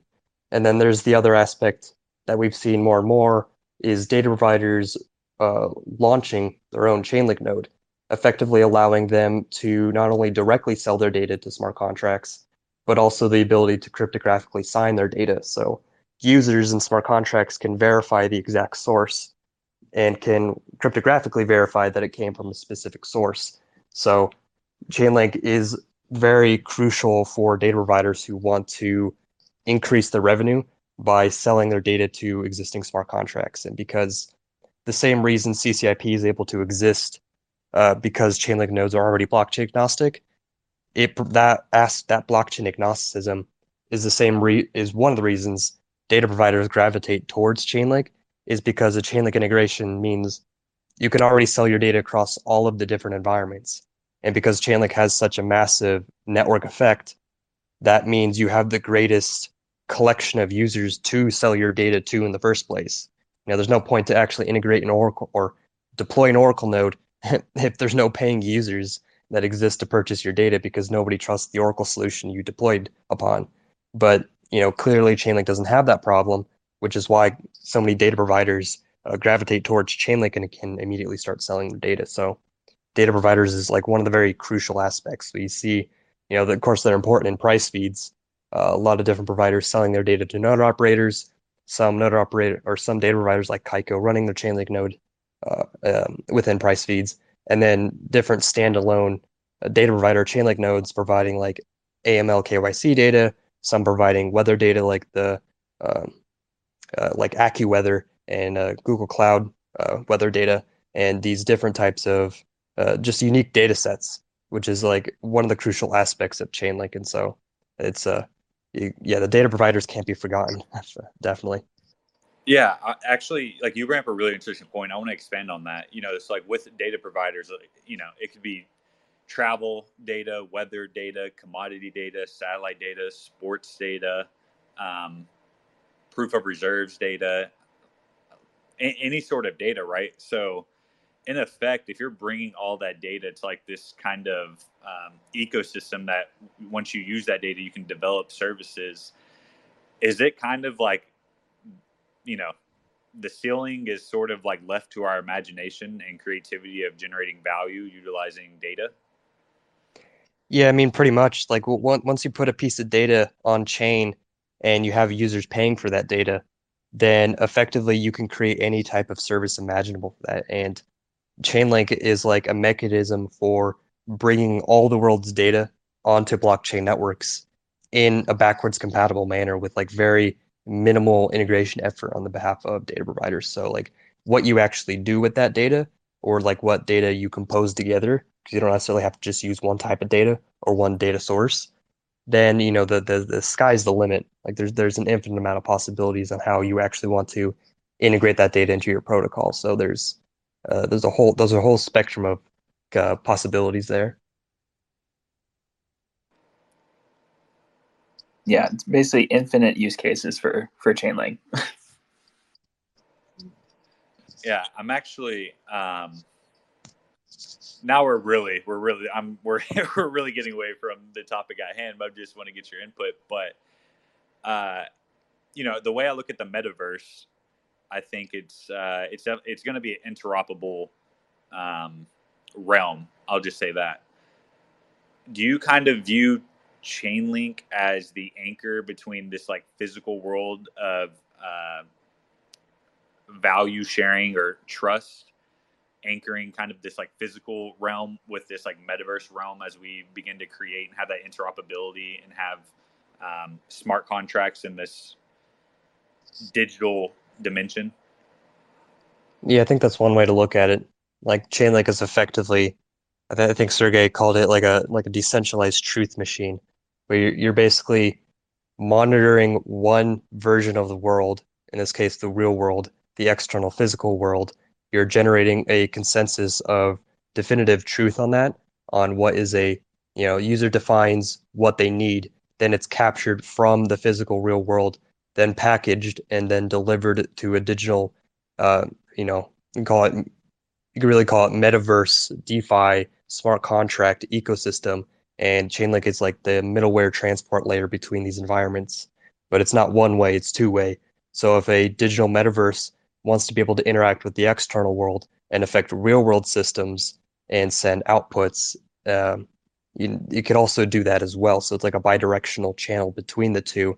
Speaker 1: And then there's the other aspect that we've seen more and more is data providers uh, launching their own Chainlink node, effectively allowing them to not only directly sell their data to smart contracts, but also the ability to cryptographically sign their data. So users and smart contracts can verify the exact source and can cryptographically verify that it came from a specific source. So Chainlink is very crucial for data providers who want to increase their revenue by selling their data to existing smart contracts. And because the same reason CCIP is able to exist uh, because Chainlink nodes are already blockchain agnostic, it that ask that blockchain agnosticism is the same re- is one of the reasons data providers gravitate towards Chainlink is because a Chainlink integration means you can already sell your data across all of the different environments. And because Chainlink has such a massive network effect, that means you have the greatest collection of users to sell your data to in the first place. Know, there's no point to actually integrate an Oracle or deploy an Oracle node if there's no paying users that exist to purchase your data because nobody trusts the Oracle solution you deployed upon. But you know, clearly Chainlink doesn't have that problem, which is why so many data providers uh, gravitate towards Chainlink and can immediately start selling their data. So, data providers is like one of the very crucial aspects. We see, you know, that of course they're important in price feeds, uh, a lot of different providers selling their data to node operators, some node operator or some data providers like Kaiko running their Chainlink node uh, um, within price feeds, and then different standalone uh, data provider Chainlink nodes providing like AML KYC data, some providing weather data like the um, uh, like AccuWeather and uh, Google Cloud uh, weather data, and these different types of just unique data sets, which is like one of the crucial aspects of Chainlink, and so it's uh you, yeah, the data providers can't be forgotten. Definitely.
Speaker 3: Yeah, actually, like you bring up a really interesting point. I want to expand on that. You know, it's like with data providers, you know, it could be travel data, weather data, commodity data, satellite data, sports data, um, proof of reserves data, any sort of data, right? So, in effect, if you're bringing all that data it's like this kind of um, ecosystem that once you use that data, you can develop services, is it kind of like, you know, the ceiling is sort of like left to our imagination and creativity of generating value utilizing data?
Speaker 1: Yeah, I mean, pretty much. Like once you put a piece of data on chain and you have users paying for that data, then effectively you can create any type of service imaginable for that. And Chainlink is like a mechanism for bringing all the world's data onto blockchain networks in a backwards compatible manner with like very minimal integration effort on the behalf of data providers. So like what you actually do with that data or like what data you compose together because you don't necessarily have to just use one type of data or one data source, then you know the the the sky's the limit. Like there's there's an infinite amount of possibilities on how you actually want to integrate that data into your protocol. So there's uh, there's a whole there's a whole spectrum of uh, possibilities there.
Speaker 2: Yeah, it's basically infinite use cases for for Chainlink.
Speaker 3: yeah, I'm actually um, now we're really we're really I'm we're we're really getting away from the topic at hand, but I just want to get your input. But uh, you know, the way I look at the metaverse, I think it's uh, it's it's going to be an interoperable um, realm. I'll just say that. Do you kind of view Chainlink as the anchor between this like physical world of uh, value sharing or trust anchoring kind of this like physical realm with this like metaverse realm as we begin to create and have that interoperability and have um, smart contracts in this digital dimension.
Speaker 1: Yeah, I think that's one way to look at it. Like Chainlink is effectively, I think Sergey called it like a like a decentralized truth machine, where you're, basically monitoring one version of the world, in this case, the real world, the external physical world, you're generating a consensus of definitive truth on that, on what is a, you know, user defines what they need, then it's captured from the physical real world, then packaged and then delivered to a digital, uh, you know, you call it, you can really call it metaverse, DeFi, smart contract ecosystem. And Chainlink is like the middleware transport layer between these environments. But it's not one way, it's two way. So if a digital metaverse wants to be able to interact with the external world and affect real world systems and send outputs. Um, you, you could also do that as well. So it's like a bidirectional channel between the two.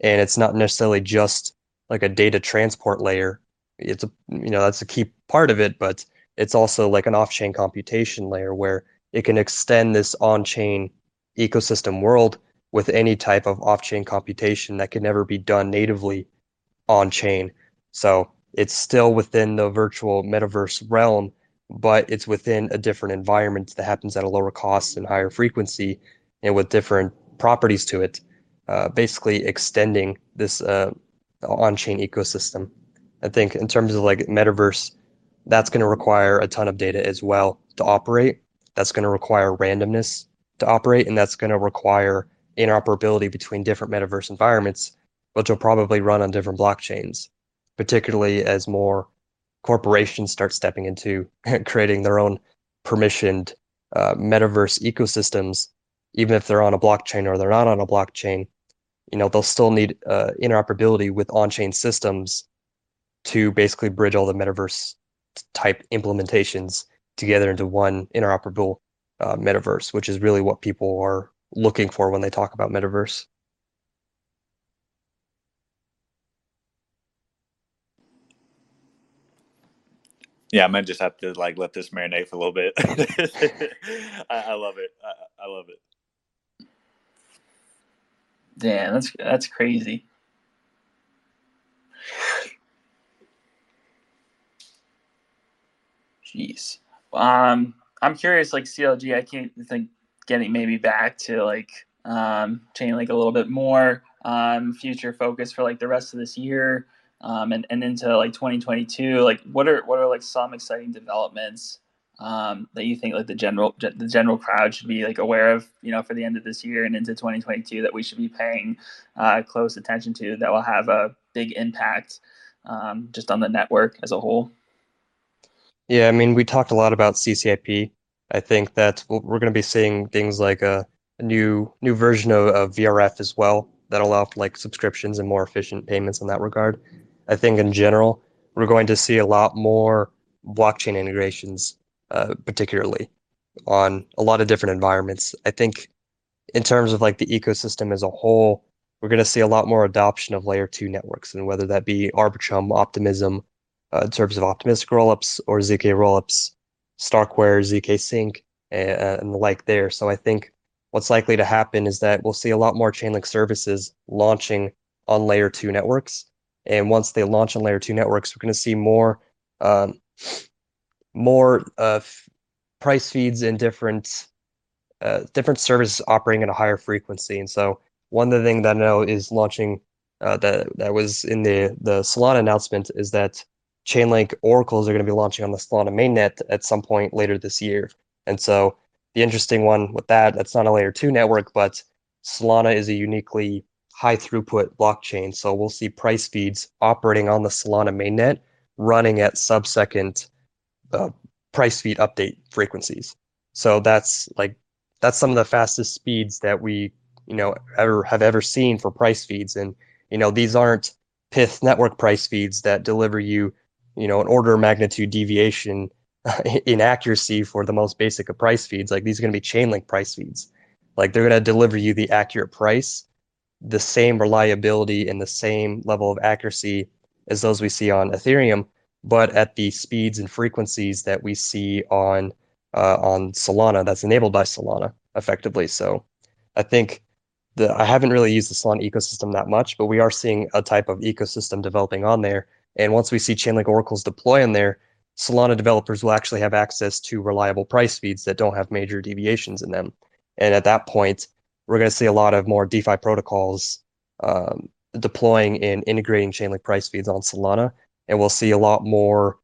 Speaker 1: And it's not necessarily just like a data transport layer. It's a, you know, that's a key part of it, but it's also like an off chain computation layer where it can extend this on chain ecosystem world with any type of off chain computation that can never be done natively on chain. So it's still within the virtual metaverse realm, but it's within a different environment that happens at a lower cost and higher frequency and with different properties to it, uh, basically extending this uh, on chain ecosystem. I think in terms of like metaverse, that's going to require a ton of data as well to operate. That's going to require randomness to operate, and that's going to require interoperability between different metaverse environments, which will probably run on different blockchains particularly as more corporations start stepping into creating their own permissioned uh, metaverse ecosystems, even if they're on a blockchain or they're not on a blockchain, you know, they'll still need uh, interoperability with on-chain systems to basically bridge all the metaverse type implementations together into one interoperable uh, metaverse, which is really what people are looking for when they talk about metaverse.
Speaker 3: Yeah, I might just have to like let this marinate for a little bit. I, I, love it. I, I love it.
Speaker 2: Damn, that's that's crazy. Jeez. Um, I'm curious, like CLG. I can't think getting maybe back to like um, Chainlink a little bit more. Um, future focus for like the rest of this year. um, and and into like 2022. Like, what are what are like some exciting developments um, that you think like the general the general crowd should be like aware of, you know, for the end of this year and into 2022 that we should be paying uh, close attention to that will have a big impact um, just on the network as a whole.
Speaker 1: Yeah, I mean, we talked a lot about CCIP. I think that we're going to be seeing things like a, a new new version of, of VRF as well that allow for like subscriptions and more efficient payments in that regard. I think in general, we're going to see a lot more blockchain integrations uh, particularly on a lot of different environments. I think in terms of like the ecosystem as a whole, we're going to see a lot more adoption of layer two networks, and whether that be Arbitrum, Optimism, uh, in terms of optimistic rollups or ZK rollups, Starkware, zkSync, and, and the like there. So I think what's likely to happen is that we'll see a lot more Chainlink services launching on layer two networks. And once they launch on layer two networks, we're going to see more um, more uh, price feeds and different uh, different services operating at a higher frequency. And so one of the things that I know is launching uh, that that was in the the Solana announcement is that Chainlink oracles are going to be launching on the Solana mainnet at some point later this year. And so the interesting one with that, that's not a layer two network, but Solana is a uniquely high throughput blockchain. So we'll see price feeds operating on the Solana mainnet running at sub second uh, price feed update frequencies. So that's like that's some of the fastest speeds that we you know ever have ever seen for price feeds, and you know these aren't Pyth network price feeds that deliver you you know an order of magnitude deviation in accuracy for the most basic of price feeds. Like these are going to be Chainlink price feeds. Like they're going to deliver you the accurate price, the same reliability and the same level of accuracy as those we see on Ethereum, but at the speeds and frequencies that we see on uh, on Solana that's enabled by Solana effectively. So I think the I haven't really used the Solana ecosystem that much, but we are seeing a type of ecosystem developing on there. And once we see Chainlink oracles deploy on there, Solana developers will actually have access to reliable price feeds that don't have major deviations in them. And at that point, we're going to see a lot of more DeFi protocols um, deploying and integrating Chainlink price feeds on Solana and we'll see a lot more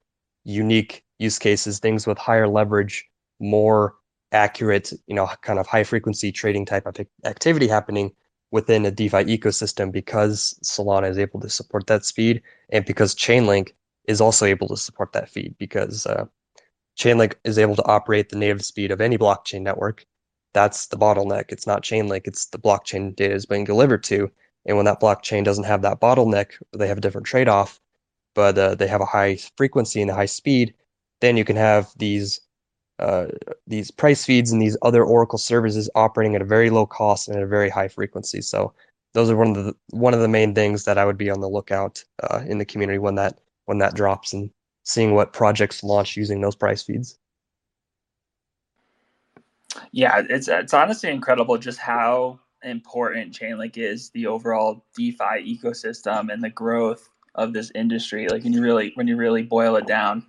Speaker 1: unique use cases, things with higher leverage, more accurate, you know, kind of high frequency trading type of activity happening within a DeFi ecosystem because Solana is able to support that speed and because Chainlink is also able to support that feed because uh, Chainlink is able to operate the native speed of any blockchain network. That's the bottleneck. It's not Chainlink, it's the blockchain data is being delivered to. And when that blockchain doesn't have that bottleneck, they have a different trade off, but uh, they have a high frequency and a high speed, then you can have these uh, these price feeds and these other Oracle services operating at a very low cost and at a very high frequency. So those are one of the one of the main things that I would be on the lookout uh, in the community when that when that drops and seeing what projects launch using those price feeds.
Speaker 2: Yeah, it's it's honestly incredible just how important Chainlink is the overall DeFi ecosystem and the growth of this industry like when you really when you really boil it down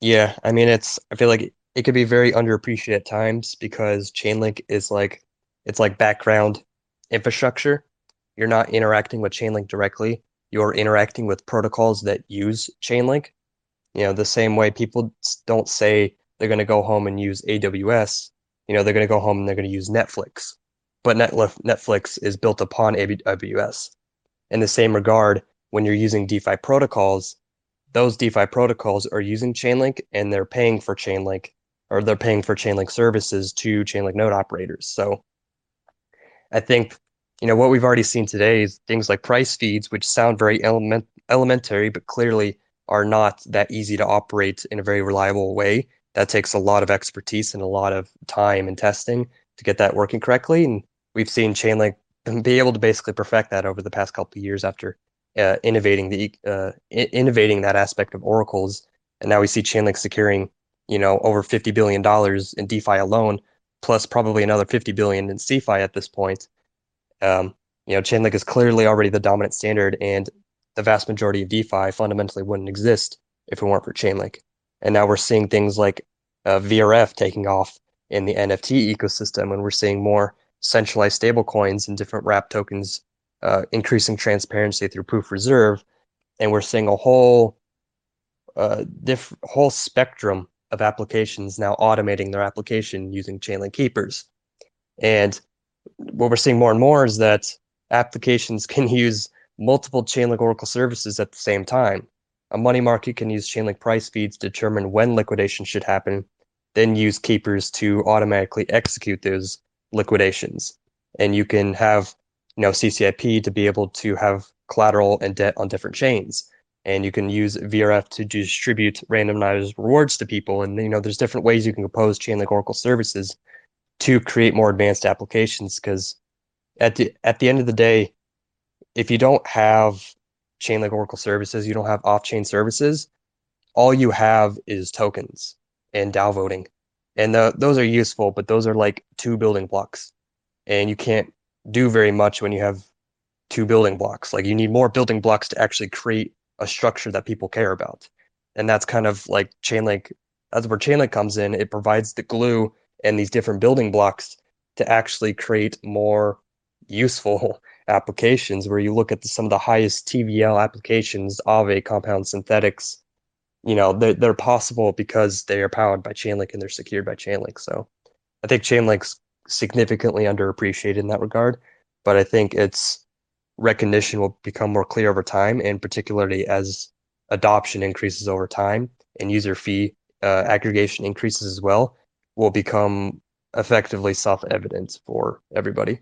Speaker 1: yeah i mean it's i feel like it could be very underappreciated at times because chainlink is like it's like background infrastructure. You're not interacting with chainlink directly. You're interacting with protocols that use chainlink. You know the same way people don't say they're going to go home and use aws you know they're going to go home and they're going to use netflix. But netflix is built upon aws in the same regard, when you're using DeFi protocols, those DeFi protocols are using Chainlink and they're paying for Chainlink or they're paying for Chainlink services to Chainlink node operators. So I think, you know, what we've already seen today is things like price feeds, which sound very element, elementary, but clearly are not that easy to operate in a very reliable way. That takes a lot of expertise and a lot of time and testing to get that working correctly. And we've seen Chainlink be able to basically perfect that over the past couple of years after uh, innovating the uh, innovating that aspect of oracles. And now we see Chainlink securing, you know, over fifty billion dollars in DeFi alone, plus probably another fifty billion in CeFi at this point. Um, you know, Chainlink is clearly already the dominant standard, and the vast majority of DeFi fundamentally wouldn't exist if it weren't for Chainlink. And now we're seeing things like uh, VRF taking off in the NFT ecosystem, and we're seeing more centralized stablecoins and different wrap tokens uh, increasing transparency through proof reserve, and we're seeing a whole uh, diff- whole spectrum of applications now automating their application using Chainlink keepers. And what we're seeing more and more is that applications can use multiple Chainlink Oracle services at the same time. A money market can use Chainlink price feeds to determine when liquidation should happen, then use keepers to automatically execute those liquidations. And you can have, you know, CCIP to be able to have collateral and debt on different chains. And you can use VRF to distribute randomized rewards to people. And you know, there's different ways you can compose Chainlink Oracle services to create more advanced applications. Because at the at the end of the day, if you don't have Chainlink Oracle services, you don't have off-chain services, all you have is tokens and DAO voting. And the, those are useful, but those are like two building blocks. And you can't do very much when you have two building blocks. Like you need more building blocks to actually create a structure that people care about. And that's kind of like Chainlink. That's where Chainlink comes in. It provides the glue and these different building blocks to actually create more useful applications where you look at the, some of the highest TVL applications, Aave, Compound Synthetix, you know, they're, they're possible because they are powered by Chainlink and they're secured by Chainlink. So I think Chainlink's significantly underappreciated in that regard, but I think its recognition will become more clear over time, and particularly as adoption increases over time and user fee uh, aggregation increases as well, will become effectively self-evident for everybody.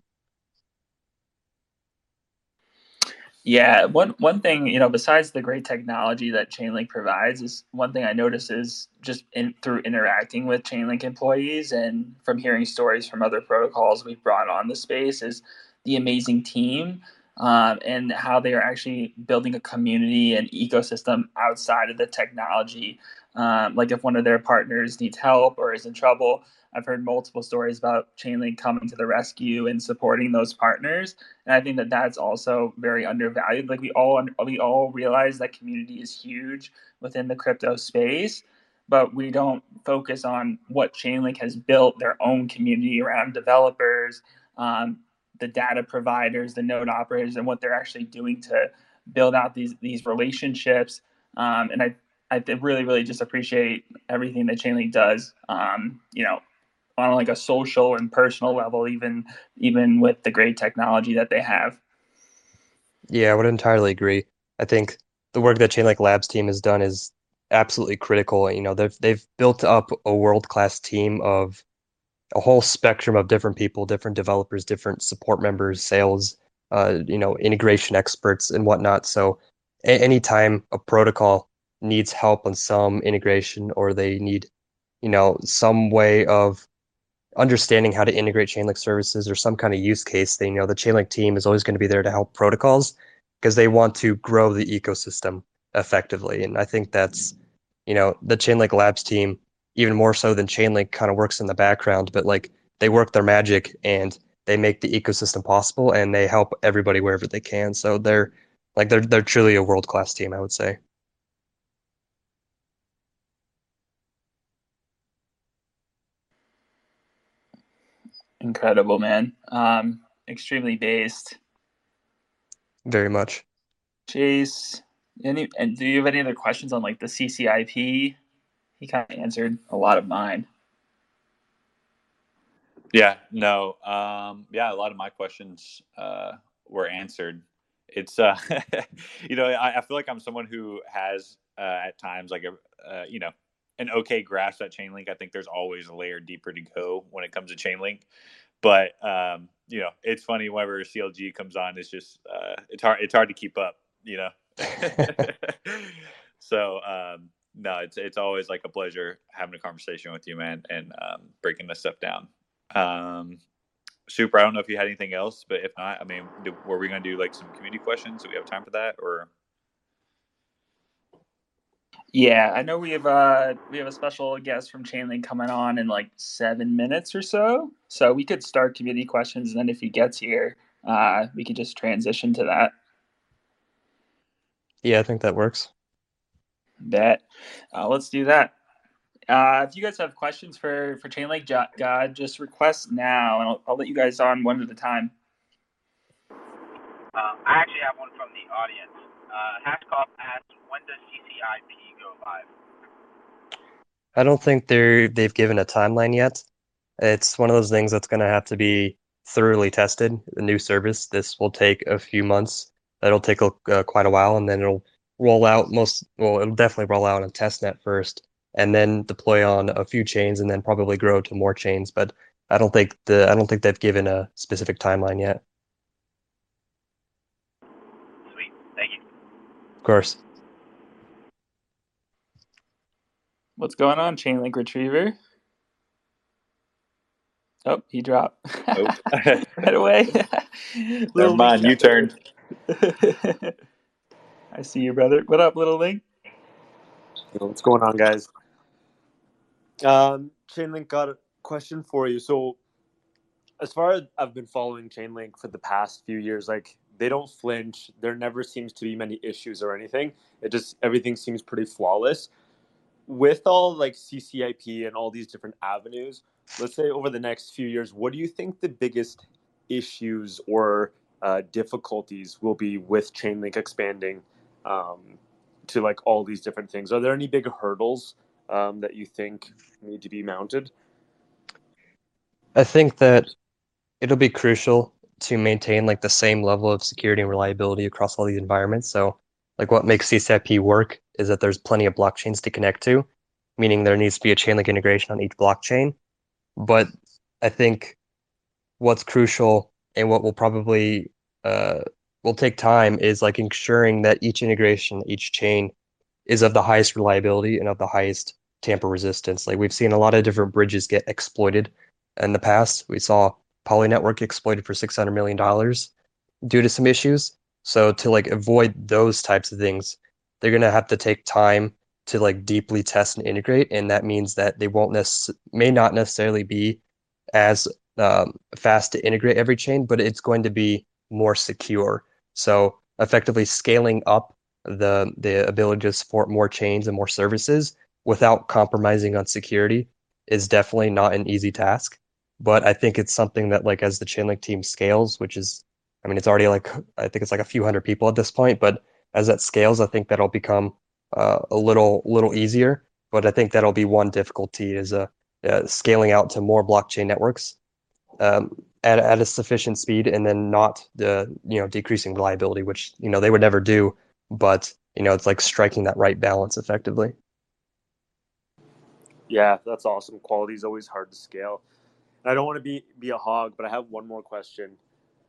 Speaker 2: Yeah, one one thing you know, besides the great technology that Chainlink provides, is one thing I notice is just in, through interacting with Chainlink employees and from hearing stories from other protocols we've brought on the space is the amazing team um, and how they are actually building a community and ecosystem outside of the technology. Um, like if one of their partners needs help or is in trouble, I've heard multiple stories about Chainlink coming to the rescue and supporting those partners, and I think that that's also very undervalued. Like we all we all realize that community is huge within the crypto space, but we don't focus on what Chainlink has built their own community around developers, um, the data providers, the node operators, and what they're actually doing to build out these these relationships. Um, and I I really really just appreciate everything that Chainlink does. Um, you know, on like a social and personal level, even even with the great technology that they have.
Speaker 1: Yeah, I would entirely agree. I think the work that Chainlink Labs team has done is absolutely critical. You know, they've they've built up a world class team of a whole spectrum of different people, different developers, different support members, sales, uh, you know, integration experts and whatnot. So a- anytime a protocol needs help on some integration or they need, you know, some way of understanding how to integrate Chainlink services or some kind of use case, they you know the Chainlink team is always going to be there to help protocols because they want to grow the ecosystem effectively. And I think that's, you know, the Chainlink Labs team, even more so than Chainlink, kind of works in the background, but like they work their magic and they make the ecosystem possible and they help everybody wherever they can. So they're like they're they're truly a world class team, I would say.
Speaker 2: Incredible, man. Um, extremely based.
Speaker 1: Very much.
Speaker 2: Chase, any and do you have any other questions on like the CCIP? He kind of answered a lot of mine.
Speaker 3: Yeah, no. Um, yeah, a lot of my questions uh, were answered. It's, uh, you know, I, I, feel like I'm someone who has uh, at times like a, uh, you know, an okay grasp at Chainlink. I think there's always a layer deeper to go when it comes to Chainlink. But um, you know, it's funny whenever CLG comes on, it's just uh, it's hard it's hard to keep up, you know. so um, no, it's it's always like a pleasure having a conversation with you, man, and um, breaking this stuff down. Um, super. I don't know if you had anything else, but if not, I mean, do, were we going to do like some community questions? Do we have time for that, or?
Speaker 2: Yeah, I know we have uh we have a special guest from Chainlink coming on in like seven minutes or so. So we could start community questions, and then if he gets here, uh, we could just transition to that.
Speaker 1: Yeah, I think that works.
Speaker 2: Bet. Uh, let's do that. Uh, if you guys have questions for for Chainlink God, just request now, and I'll, I'll let you guys on one at a time.
Speaker 5: Um,
Speaker 4: I actually have one from the audience. Uh, Hashcop asks, when does CCIP
Speaker 1: I don't think they're they've given a timeline yet. It's one of those things that's going to have to be thoroughly tested. The new service. This will take a few months. That'll take uh, quite a while, and then it'll roll out most. Well, it'll definitely roll out on testnet first, and then deploy on a few chains, and then probably grow to more chains. But I don't think the I don't think they've given a specific timeline yet.
Speaker 4: Sweet, thank you.
Speaker 1: Of course.
Speaker 2: What's going on, Chainlink Retriever? Oh, he dropped.
Speaker 3: Nope.
Speaker 2: right away.
Speaker 3: Never
Speaker 2: Little
Speaker 3: mind, you
Speaker 2: Link.
Speaker 3: turned.
Speaker 2: I see you, brother. What up, little link?
Speaker 5: What's going on, guys? Um, Chainlink got a question for you. So, as far as I've been following Chainlink for the past few years, like they don't flinch. There never seems to be many issues or anything. It just everything seems pretty flawless. With all like CCIP and all these different avenues, let's say over the next few years, what do you think the biggest issues or uh, difficulties will be with Chainlink expanding um, to like all these different things? Are there any big hurdles um, that you think need to be mounted?
Speaker 1: I think that it'll be crucial to maintain like the same level of security and reliability across all these environments. So, like what makes CCIP work is that there's plenty of blockchains to connect to, meaning there needs to be a Chainlink integration on each blockchain. But I think what's crucial and what will probably uh, will take time is like ensuring that each integration, each chain, is of the highest reliability and of the highest tamper resistance. Like we've seen a lot of different bridges get exploited in the past. We saw Poly Network exploited for six hundred million dollars due to some issues. So to like avoid those types of things, they're gonna have to take time to like deeply test and integrate, and that means that they won't necess- may not necessarily be as um, fast to integrate every chain, but it's going to be more secure. So effectively scaling up the the ability to support more chains and more services without compromising on security is definitely not an easy task. But I think it's something that like as the Chainlink team scales, which is I mean it's already like I think it's like a few hundred people at this point, but as that scales, I think that'll become uh, a little little easier. But I think that'll be one difficulty is uh, uh, scaling out to more blockchain networks um, at at a sufficient speed, and then not the you know decreasing reliability, which you know they would never do. But you know it's like striking that right balance effectively.
Speaker 5: Yeah, that's awesome. Quality is always hard to scale. I don't want to be be a hog, but I have one more question.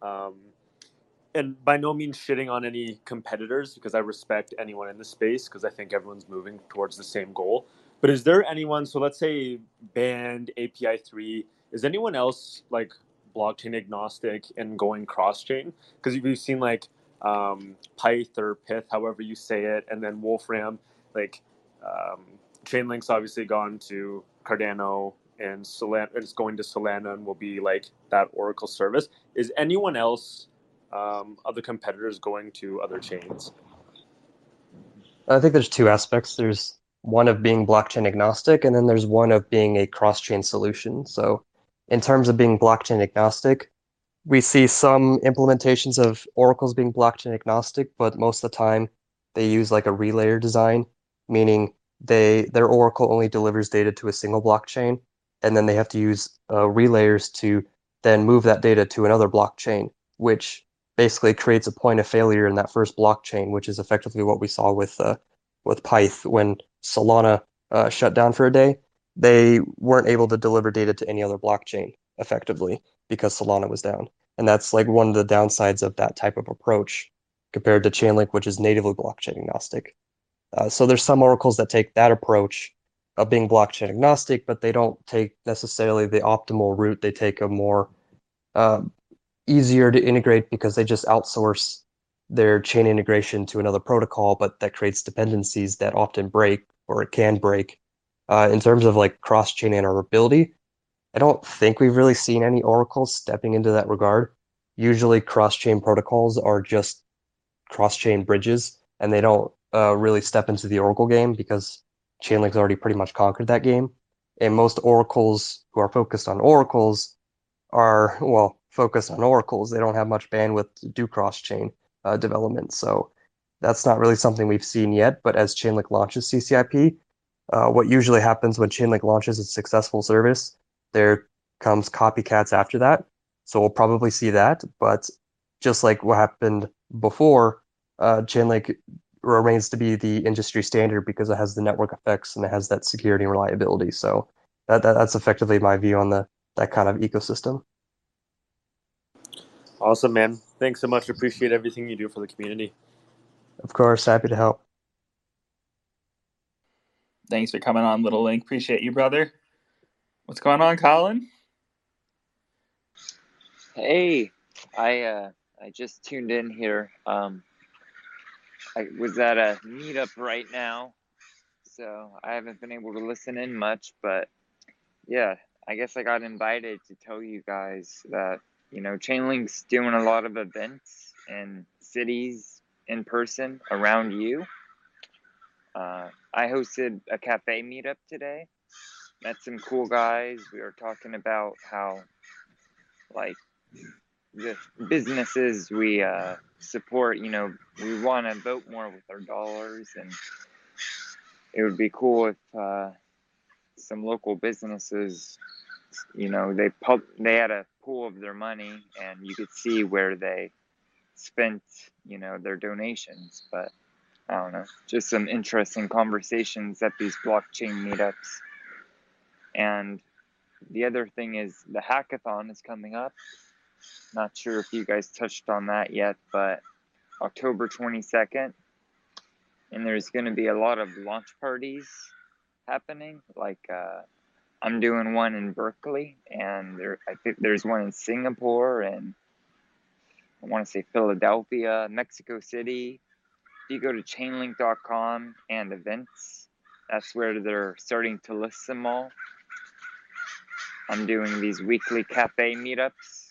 Speaker 5: Um, and by no means shitting on any competitors because I respect anyone in the space because I think everyone's moving towards the same goal. But is there anyone? So let's say Band API3. Is anyone else like blockchain agnostic and going cross chain? Because we've seen like um, Pyth or Pith, however you say it, and then Wolfram. Like um, Chainlink's obviously gone to Cardano, and Solana it's going to Solana and will be like that Oracle service. Is anyone else, um, other competitors, going to other chains?
Speaker 1: I think there's two aspects. There's one of being blockchain agnostic, and then there's one of being a cross chain solution. So, in terms of being blockchain agnostic, we see some implementations of oracles being blockchain agnostic, but most of the time they use like a relayer design, meaning they their oracle only delivers data to a single blockchain, and then they have to use uh, relayers to then move that data to another blockchain, which basically creates a point of failure in that first blockchain, which is effectively what we saw with uh, with Pyth when Solana uh, shut down for a day. They weren't able to deliver data to any other blockchain effectively because Solana was down, and that's like one of the downsides of that type of approach compared to Chainlink, which is natively blockchain agnostic. Uh, so there's some oracles that take that approach of being blockchain agnostic, but they don't take necessarily the optimal route. They take a more uh, easier to integrate because they just outsource their chain integration to another protocol, but that creates dependencies that often break or it can break. Uh, in terms of like cross chain interoperability, I don't think we've really seen any oracles stepping into that regard. Usually, cross chain protocols are just cross chain bridges, and they don't uh, really step into the oracle game because Chainlink's already pretty much conquered that game. And most oracles who are focused on oracles are, well, focused on oracles. They don't have much bandwidth to do cross chain. uh, development. So that's not really something we've seen yet. But as Chainlink launches CCIP, uh, what usually happens when Chainlink launches a successful service, there comes copycats after that. So we'll probably see that. But just like what happened before, uh, Chainlink remains to be the industry standard because it has the network effects and it has that security and reliability. So that, that that's effectively my view on the that kind of ecosystem.
Speaker 5: Awesome, man. Thanks so much. Appreciate everything you do for the community.
Speaker 1: Of course, happy to help.
Speaker 2: Thanks for coming on, Little Link. Appreciate you, brother. What's going on, Colin?
Speaker 6: Hey, I uh, I just tuned in here. Um, I was at a meetup right now, so I haven't been able to listen in much. But yeah, I guess I got invited to tell you guys that you know Chainlink's doing a lot of events in cities in person around you. Uh, I hosted a cafe meetup today. Met some cool guys. We were talking about how, like, the businesses we uh, support, you know, we want to vote more with our dollars, and it would be cool if uh, some local businesses, you know, they pub- they had a pool of their money, and you could see where they spent, you know, their donations. But I don't know, just some interesting conversations at these blockchain meetups. And the other thing is the hackathon is coming up. Not sure if you guys touched on that yet, but October 22nd. And there's going to be a lot of launch parties happening. Like, uh, I'm doing one in Berkeley, and there, I think there's one in Singapore, and I want to say Philadelphia, Mexico City. If you go to chainlink.com and events, that's where they're starting to list them all. I'm doing these weekly cafe meetups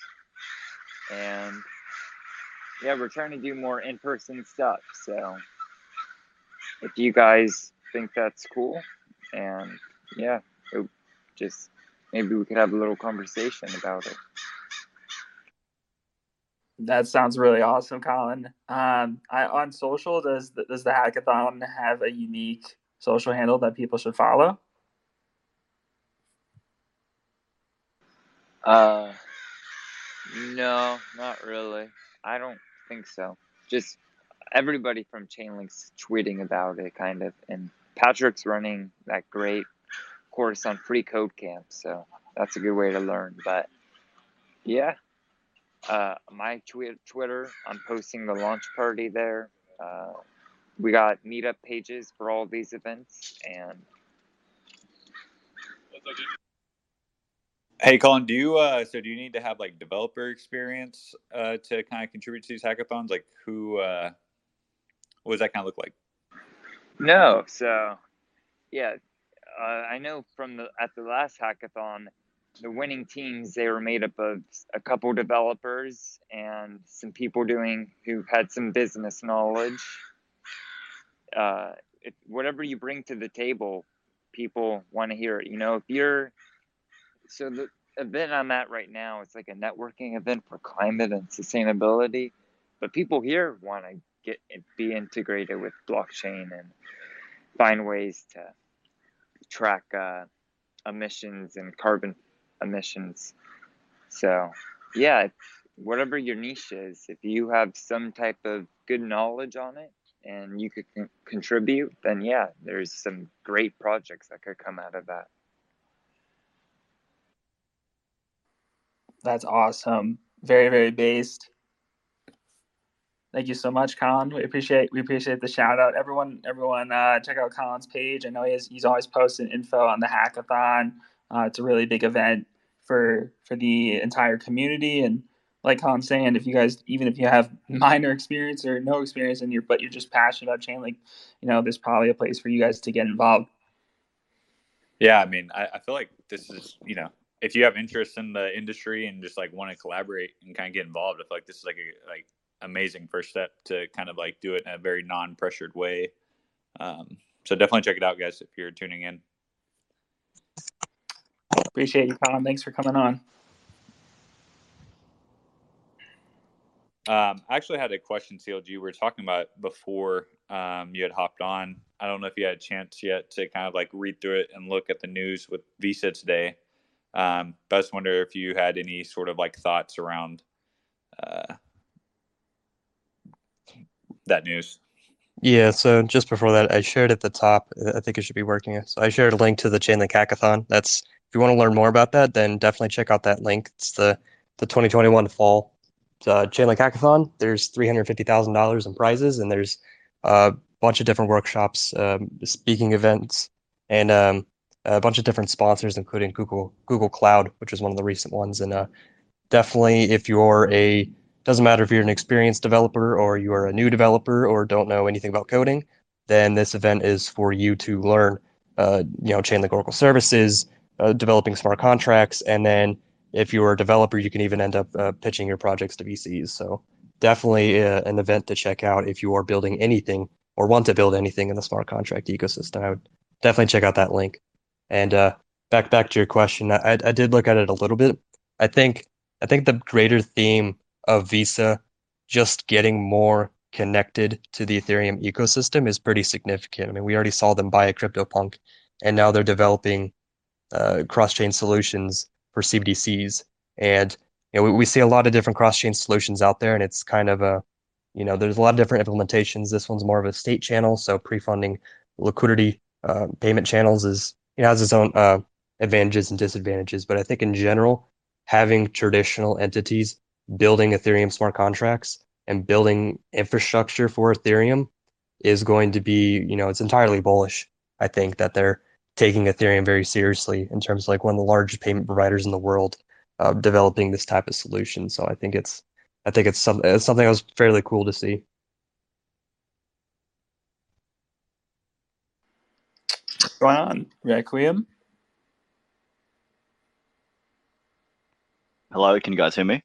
Speaker 6: and yeah, we're trying to do more in person stuff. So if you guys think that's cool, and yeah, just maybe we could have a little conversation about it.
Speaker 2: That sounds really awesome, Colin. Um, I, on social, does the, does the hackathon have a unique social handle that people should follow?
Speaker 6: Uh, no, not really. I don't think so. Just everybody from Chainlink's tweeting about it, kind of. And Patrick's running that great course on Free Code Camp, so that's a good way to learn. But yeah, uh, my twi- Twitter, I'm posting the launch party there. Uh, we got meetup pages for all these events, and
Speaker 3: Hey, Colin, do you uh, so do you need to have like developer experience uh, to kind of contribute to these hackathons? Like, who, uh, what does that kind of look like?
Speaker 6: no. So yeah, uh, I know from the at the last hackathon, the winning teams they were made up of a couple developers and some people doing who had some business knowledge. Uh, if, whatever you bring to the table, people want to hear it. You know, if you're so the event I'm at right now, it's like a networking event for climate and sustainability, but people here want to get be integrated with blockchain and find ways to track uh, emissions and carbon emissions. So, yeah, whatever your niche is, if you have some type of good knowledge on it and you could con- contribute, then yeah, there's some great projects that could come out of that.
Speaker 2: That's awesome. Very, very based. Thank you so much, Colin. We appreciate we appreciate the shout out. Everyone, everyone, uh, check out Colin's page. I know he's he's always posting info on the hackathon. Uh, it's a really big event for for the entire community. And like Colin's saying, if you guys, even if you have minor experience or no experience in your, but you're just passionate about Chainlink, you know, there's probably a place for you guys to get involved.
Speaker 3: Yeah, I mean, I, I feel like this is you know, if you have interest in the industry and just like want to collaborate and kind of get involved, I feel like this is like a like amazing first step to kind of like do it in a very non-pressured way. Um, so definitely check it out, guys, if you're tuning in.
Speaker 2: Appreciate you, Colin. Thanks for coming on.
Speaker 3: Um, I actually had a question, CLG. We were talking about before um, you had hopped on. I don't know if you had a chance yet to kind of like read through it and look at the news with Visa today. Um, but I just wonder if you had any sort of like thoughts around uh, that news.
Speaker 1: Yeah, so just before that, I shared at the top. I think it should be working. So I shared a link to the Chainlink Hackathon. That's if you want to learn more about that, then definitely check out that link. It's the the 2021 fall uh, Chainlink Hackathon. There's $350,000 in prizes, and there's a bunch of different workshops, um, speaking events, and um, a bunch of different sponsors, including Google Google Cloud, which is one of the recent ones. And uh, definitely, if you're a doesn't matter if you're an experienced developer or you are a new developer or don't know anything about coding, then this event is for you to learn. Uh, you know, Chainlink Oracle services, uh, developing smart contracts, and then if you're a developer, you can even end up uh, pitching your projects to VCs. So definitely uh, an event to check out if you are building anything or want to build anything in the smart contract ecosystem. I would definitely check out that link. And uh, back back to your question, I, I did look at it a little bit. I think I think the greater theme of Visa just getting more connected to the Ethereum ecosystem is pretty significant. I mean, we already saw them buy a CryptoPunk, and now they're developing uh, cross-chain solutions for CBDCs. And you know, we, we see a lot of different cross-chain solutions out there, and it's kind of a, you know, there's a lot of different implementations. This one's more of a state channel, so pre-funding liquidity uh, payment channels is it has its own uh, advantages and disadvantages. But I think in general, having traditional entities building Ethereum smart contracts and building infrastructure for Ethereum is going to be, you know, it's entirely bullish. I think that they're taking Ethereum very seriously in terms of like one of the largest payment providers in the world uh, developing this type of solution. So I think it's I think it's, some, it's something that was fairly cool to see.
Speaker 2: What's going on, Requiem?
Speaker 7: Hello, can you guys hear me?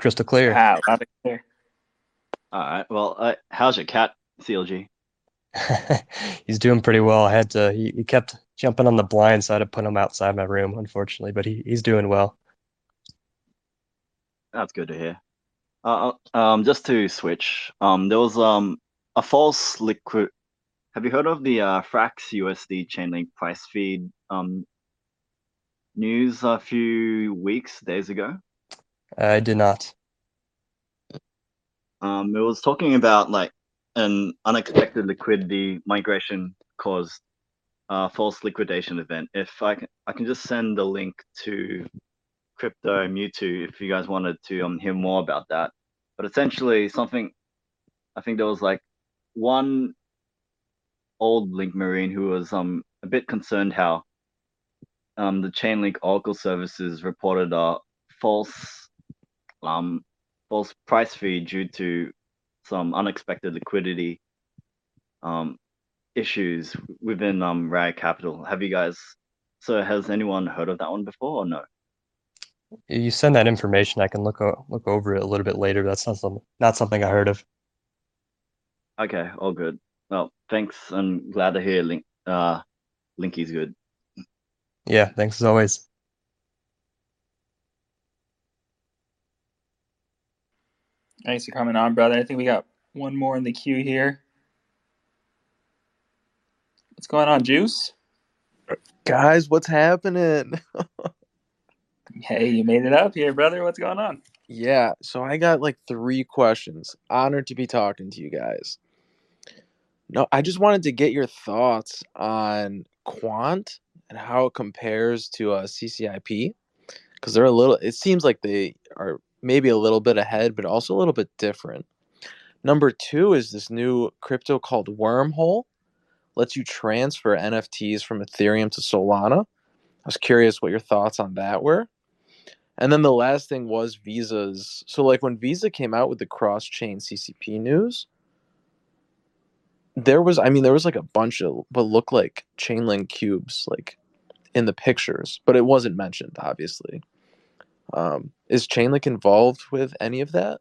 Speaker 1: Crystal clear.
Speaker 2: Ah, loud and clear.
Speaker 7: All right. Well, uh, how's your cat, CLG?
Speaker 1: he's doing pretty well. I had to. He, he kept jumping on the blind, so I had to put him outside my room, unfortunately. But he, he's doing well.
Speaker 7: That's good to hear. Uh, uh, um, just to switch, um, there was um a false liquid. Have you heard of the uh, Frax USD Chainlink price feed um news a few weeks, days ago?
Speaker 1: I did not.
Speaker 7: Um, it was talking about like an unexpected liquidity migration caused a false liquidation event. If I can, I can just send the link to Crypto Mewtwo if you guys wanted to um, hear more about that. But essentially, something I think there was like one old Link Marine who was um a bit concerned how um the Chainlink Oracle services reported a false um false price feed due to some unexpected liquidity um, issues within um, Rag Capital. Have you guys? So has anyone heard of that one before or no?
Speaker 1: You send that information, I can look o- look over it a little bit later. That's not some not something I heard of.
Speaker 7: Okay, all good. Well, thanks. I'm glad to hear Link. Uh, Linky's good.
Speaker 1: Yeah, thanks as always.
Speaker 2: Thanks for coming on, brother. I think we got one more in the queue here. What's going on, Juice?
Speaker 8: Guys, what's happening?
Speaker 2: Hey, you made it up here, brother. What's going on?
Speaker 8: yeah, so I got like three questions. Honored to be talking to you guys. No, I just wanted to get your thoughts on Quant and how it compares to uh, CCIP because they're a little. It seems like they are maybe a little bit ahead, but also a little bit different. Number two is this new crypto called Wormhole. Lets you transfer NFTs from Ethereum to Solana. I was curious what your thoughts on that were. And then the last thing was Visa's. So, like when Visa came out with the cross chain CCP news, there was, I mean, there was like a bunch of what looked like Chainlink cubes, like in the pictures, but it wasn't mentioned, obviously. Um, is Chainlink involved with any of that?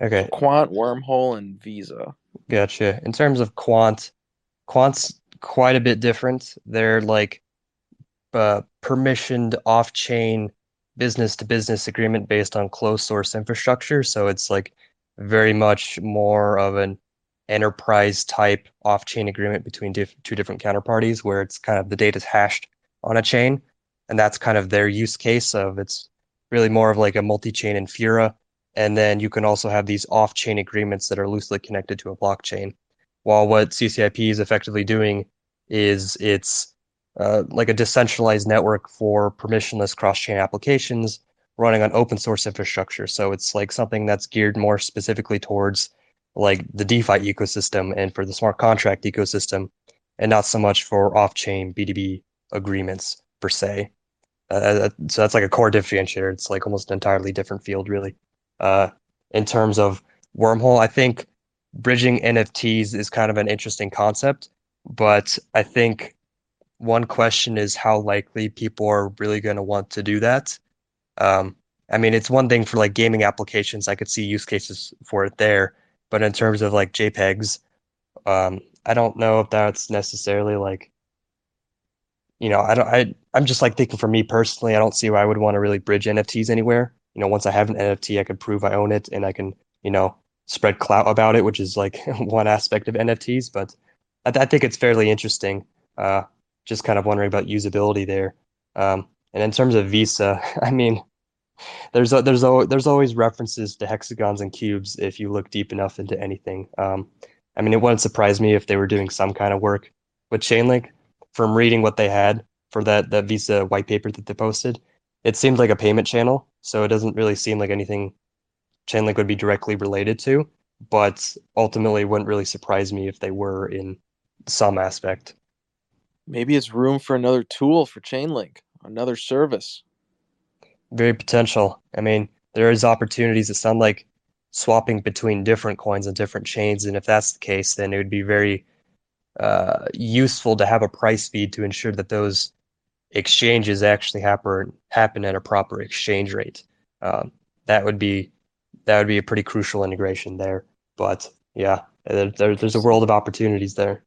Speaker 1: Okay,
Speaker 8: Quant, Wormhole, and Visa.
Speaker 1: gotcha. In terms of quant, quant's quite a bit different. They're like uh, permissioned off-chain business to business agreement based on closed source infrastructure. So it's like very much more of an enterprise type off chain agreement between diff- two different counterparties where it's kind of the data's hashed on a chain. And that's kind of their use case of it's really more of like a multi chain Infura. And then you can also have these off chain agreements that are loosely connected to a blockchain. While what CCIP is effectively doing is it's uh, like a decentralized network for permissionless cross-chain applications running on open source infrastructure. So it's like something that's geared more specifically towards like the DeFi ecosystem and for the smart contract ecosystem, and not so much for off-chain B2B agreements per se. Uh, uh, so that's like a core differentiator. It's like almost an entirely different field, really. Uh, in terms of wormhole, I think bridging NFTs is kind of an interesting concept, but I think one question is how likely people are really going to want to do that. Um, I mean, it's one thing for like gaming applications. I could see use cases for it there, but in terms of like JPEGs, um, I don't know if that's necessarily like, you know, I don't. I I'm just like thinking for me personally, I don't see why I would want to really bridge NFTs anywhere. You know, once I have an NFT, I can prove I own it, and I can, you know, spread clout about it, which is like one aspect of NFTs. But I, I think it's fairly interesting. Uh, just kind of wondering about usability there. Um, and in terms of Visa, I mean, there's a, there's a, there's always references to hexagons and cubes if you look deep enough into anything. Um, I mean, it wouldn't surprise me if they were doing some kind of work with Chainlink. From reading what they had for that that Visa white paper that they posted, it seemed like a payment channel, so it doesn't really seem like anything Chainlink would be directly related to. But ultimately, wouldn't really surprise me if they were in some aspect.
Speaker 8: Maybe it's room for another tool for Chainlink, another service.
Speaker 1: Very potential. I mean, there is opportunities that sound like swapping between different coins and different chains, and if that's the case, then it would be very uh, useful to have a price feed to ensure that those exchanges actually happen happen at a proper exchange rate. Um, that would be that would be a pretty crucial integration there. But yeah, there, there, there's a world of opportunities there.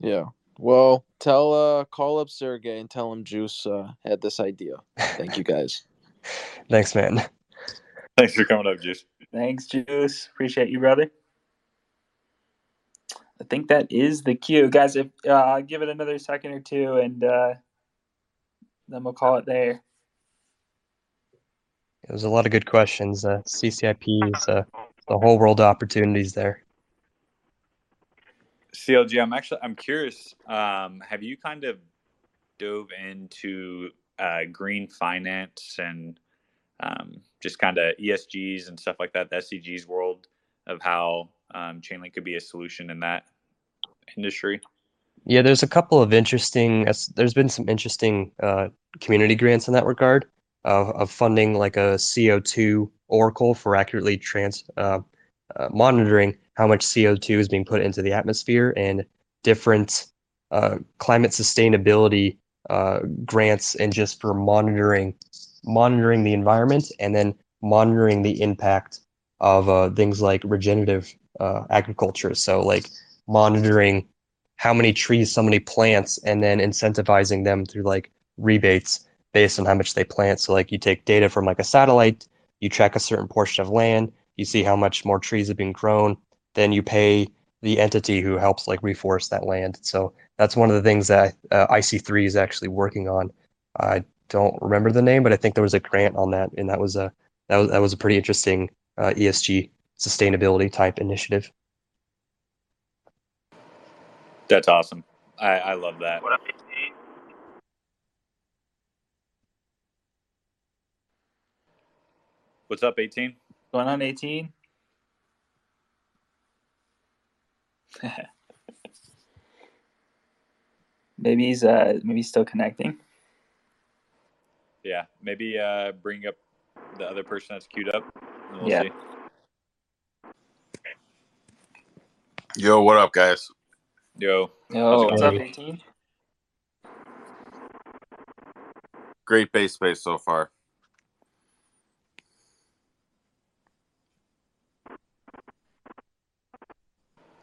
Speaker 8: Yeah. Well, tell uh call up Sergey and tell him Juice uh, had this idea. Thank you guys.
Speaker 1: Thanks, man.
Speaker 3: Thanks for coming up, Juice.
Speaker 2: Thanks, Juice. Appreciate you, brother. I think that is the cue, guys. If uh, give it another second or two, and uh, then we'll call it there.
Speaker 1: It was a lot of good questions. Uh, CCIP is uh, the whole world of opportunities there.
Speaker 3: CLG, I'm actually I'm curious. Um, have you kind of dove into uh, green finance and um, just kind of ESGs and stuff like that, the SDGs world of how um, Chainlink could be a solution in that industry?
Speaker 1: Yeah, there's a couple of interesting. There's been some interesting uh, community grants in that regard of, of funding like a CO2 oracle for accurately trans uh, uh, monitoring how much CO2 is being put into the atmosphere and different uh, climate sustainability uh, grants and just for monitoring monitoring the environment and then monitoring the impact of uh, things like regenerative uh, agriculture. So like monitoring how many trees somebody plants and then incentivizing them through like rebates based on how much they plant. So like you take data from like a satellite, you track a certain portion of land, you see how much more trees have been grown, then you pay the entity who helps like reforest that land. So that's one of the things that uh, IC3 is actually working on. I don't remember the name, but I think there was a grant on that, and that was a that was that was a pretty interesting uh, ESG sustainability type initiative.
Speaker 3: That's awesome. I, I love that. What up, What's up, 18?
Speaker 2: Going on 18? maybe he's uh maybe he's still connecting.
Speaker 3: Yeah, maybe uh bring up the other person that's queued up. We'll
Speaker 2: yeah.
Speaker 3: See.
Speaker 9: Yo, what up, guys?
Speaker 3: Yo.
Speaker 2: Yo, what's up, 18?
Speaker 9: Great base space so far.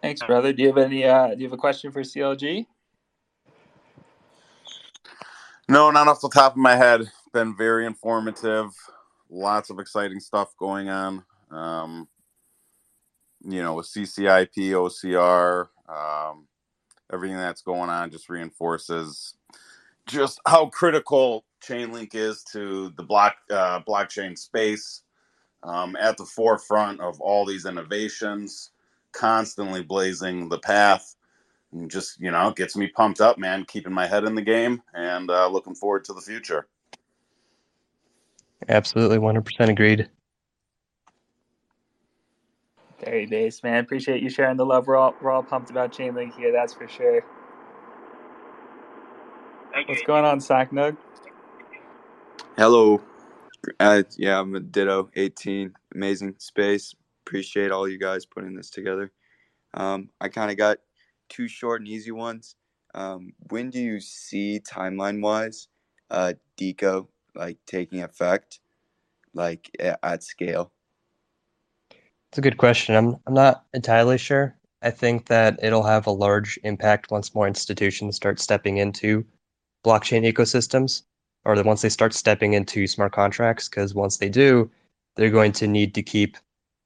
Speaker 2: Thanks, brother. Do you have any? Uh, do you have a question for CLG?
Speaker 9: No, not off the top of my head. been very informative. Lots of exciting stuff going on. Um, you know, with CCIP, OCR, um, everything that's going on just reinforces just how critical Chainlink is to the block uh, blockchain space. Um, at the forefront of all these innovations, constantly blazing the path and just you know gets me pumped up man keeping my head in the game and uh, looking forward to the future
Speaker 1: Absolutely, 100% agreed.
Speaker 2: Very base, man. Appreciate you sharing the love. We're all we're all pumped about Chainlink here, that's for sure.
Speaker 4: Thank
Speaker 2: What's going on, Socknug?
Speaker 10: Hello. Uh, yeah, I'm a Ditto 18. Amazing space. Appreciate all you guys putting this together. Um, I kind of got two short and easy ones. Um, when do you see timeline wise uh, Deco like taking effect, like a- at scale?
Speaker 1: It's a good question. I'm I'm not entirely sure. I think that it'll have a large impact once more institutions start stepping into blockchain ecosystems, or that once they start stepping into smart contracts, because once they do, they're going to need to keep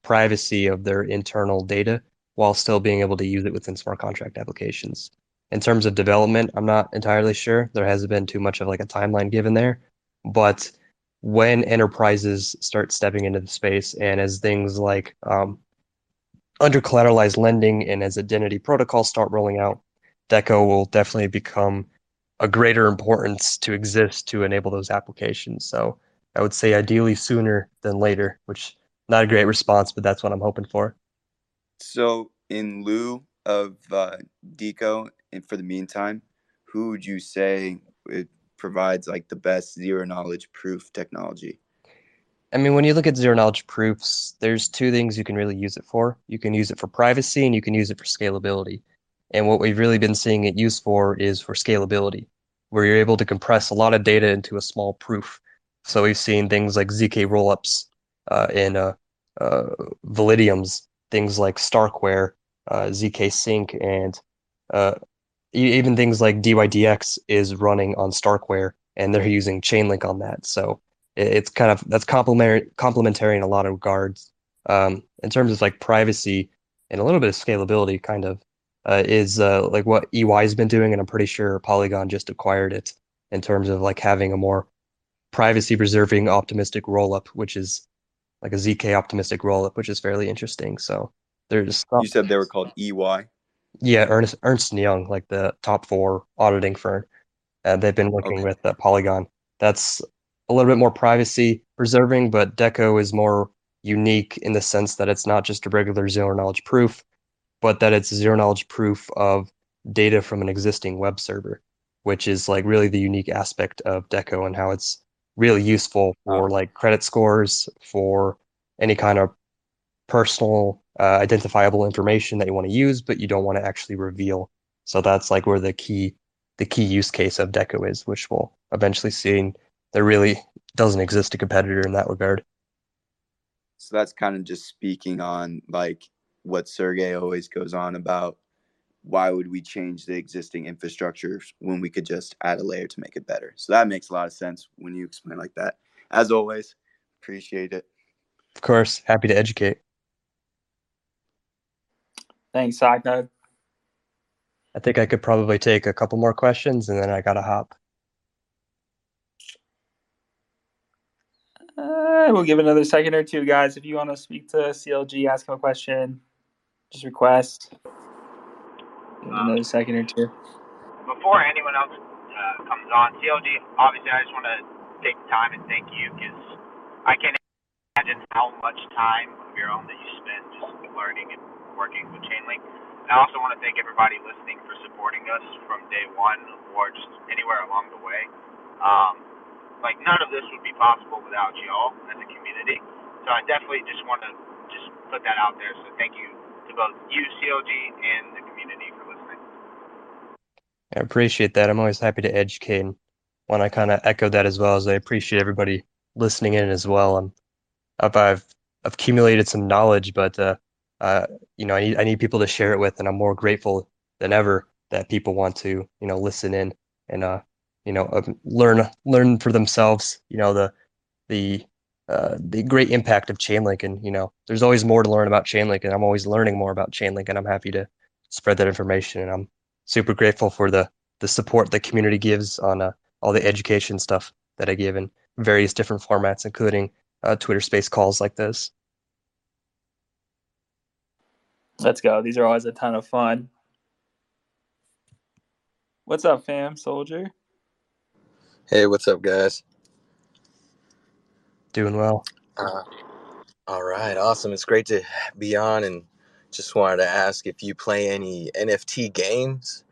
Speaker 1: privacy of their internal data while still being able to use it within smart contract applications. In terms of development, I'm not entirely sure. There hasn't been too much of like a timeline given there, but when enterprises start stepping into the space and as things like um, under collateralized lending and as identity protocols start rolling out, Deco will definitely become a greater importance to exist to enable those applications. So I would say ideally sooner than later, which not a great response, but that's what I'm hoping for.
Speaker 10: So, in lieu of uh, Deco, and for the meantime, who would you say provides like the best zero knowledge proof technology?
Speaker 1: I mean, when you look at zero knowledge proofs, there's two things you can really use it for. You can use it for privacy and you can use it for scalability. And what we've really been seeing it used for is for scalability, where you're able to compress a lot of data into a small proof. So we've seen things like ZK rollups uh, and uh, uh, Validiums, things like Starkware, uh, zkSync, and uh, even things like DYDX is running on Starkware, and they're using Chainlink on that. So it's kind of that's complementary complementary in a lot of regards. Um, in terms of like privacy and a little bit of scalability, kind of uh, is uh, like what EY's been doing, and I'm pretty sure Polygon just acquired it in terms of like having a more privacy preserving optimistic rollup, which is like a ZK optimistic rollup, which is fairly interesting. So there's
Speaker 10: You said they were called EY.
Speaker 1: Yeah, Ernst Ernst Young, like the top four auditing firm. Uh, they've been working
Speaker 10: Okay.
Speaker 1: with uh, Polygon. That's a little bit more privacy preserving, but Deco is more unique in the sense that it's not just a regular zero knowledge proof, but that it's zero knowledge proof of data from an existing web server, which is like really the unique aspect of Deco and how it's really useful for like credit scores, for any kind of personal uh, identifiable information that you want to use, but you don't want to actually reveal. So that's like where the key the key use case of Deco is, which we'll eventually see. There really doesn't exist a competitor in that regard.
Speaker 10: So that's kind of just speaking on like what Sergey always goes on about. Why would we change the existing infrastructure when we could just add a layer to make it better? So that makes a lot of sense when you explain like that. As always, appreciate it.
Speaker 1: Of course, happy to educate.
Speaker 2: Thanks, Socknug.
Speaker 1: I think I could probably take a couple more questions and then I gotta hop.
Speaker 2: Uh, we'll give another second or two, guys. If you want to speak to CLG, ask him a question, just request. Give it another second or two.
Speaker 4: before anyone else uh, comes on, CLG, obviously, I just want to take the time and thank you because I can't imagine how much time of your own that you spend just learning and working with Chainlink. I also want to thank everybody listening for supporting us from day one or just anywhere along the way. Um, like none of this would be possible without y'all as a community. So I definitely just want to just put that out there. So thank you to both you, CLG, and the community for listening.
Speaker 1: I appreciate that. I'm always happy to educate and want to kind of echo that as well as I appreciate everybody listening in as well. I'm, I've I've accumulated some knowledge, but uh, uh, you know, I need I need people to share it with, and I'm more grateful than ever that people want to you know listen in and uh, you know um, learn learn for themselves. You know the the uh, the great impact of Chainlink, and you know there's always more to learn about Chainlink, and I'm always learning more about Chainlink, and I'm happy to spread that information, and I'm super grateful for the the support the community gives on uh, all the education stuff that I give in various different formats, including uh, Twitter Space calls like this.
Speaker 2: Let's go. These are always a ton of fun. What's up, fam? Soldier.
Speaker 11: Hey, what's up, guys?
Speaker 1: Doing well.
Speaker 11: Uh, all right, awesome. It's great to be on, and just wanted to ask if you play any NFT games,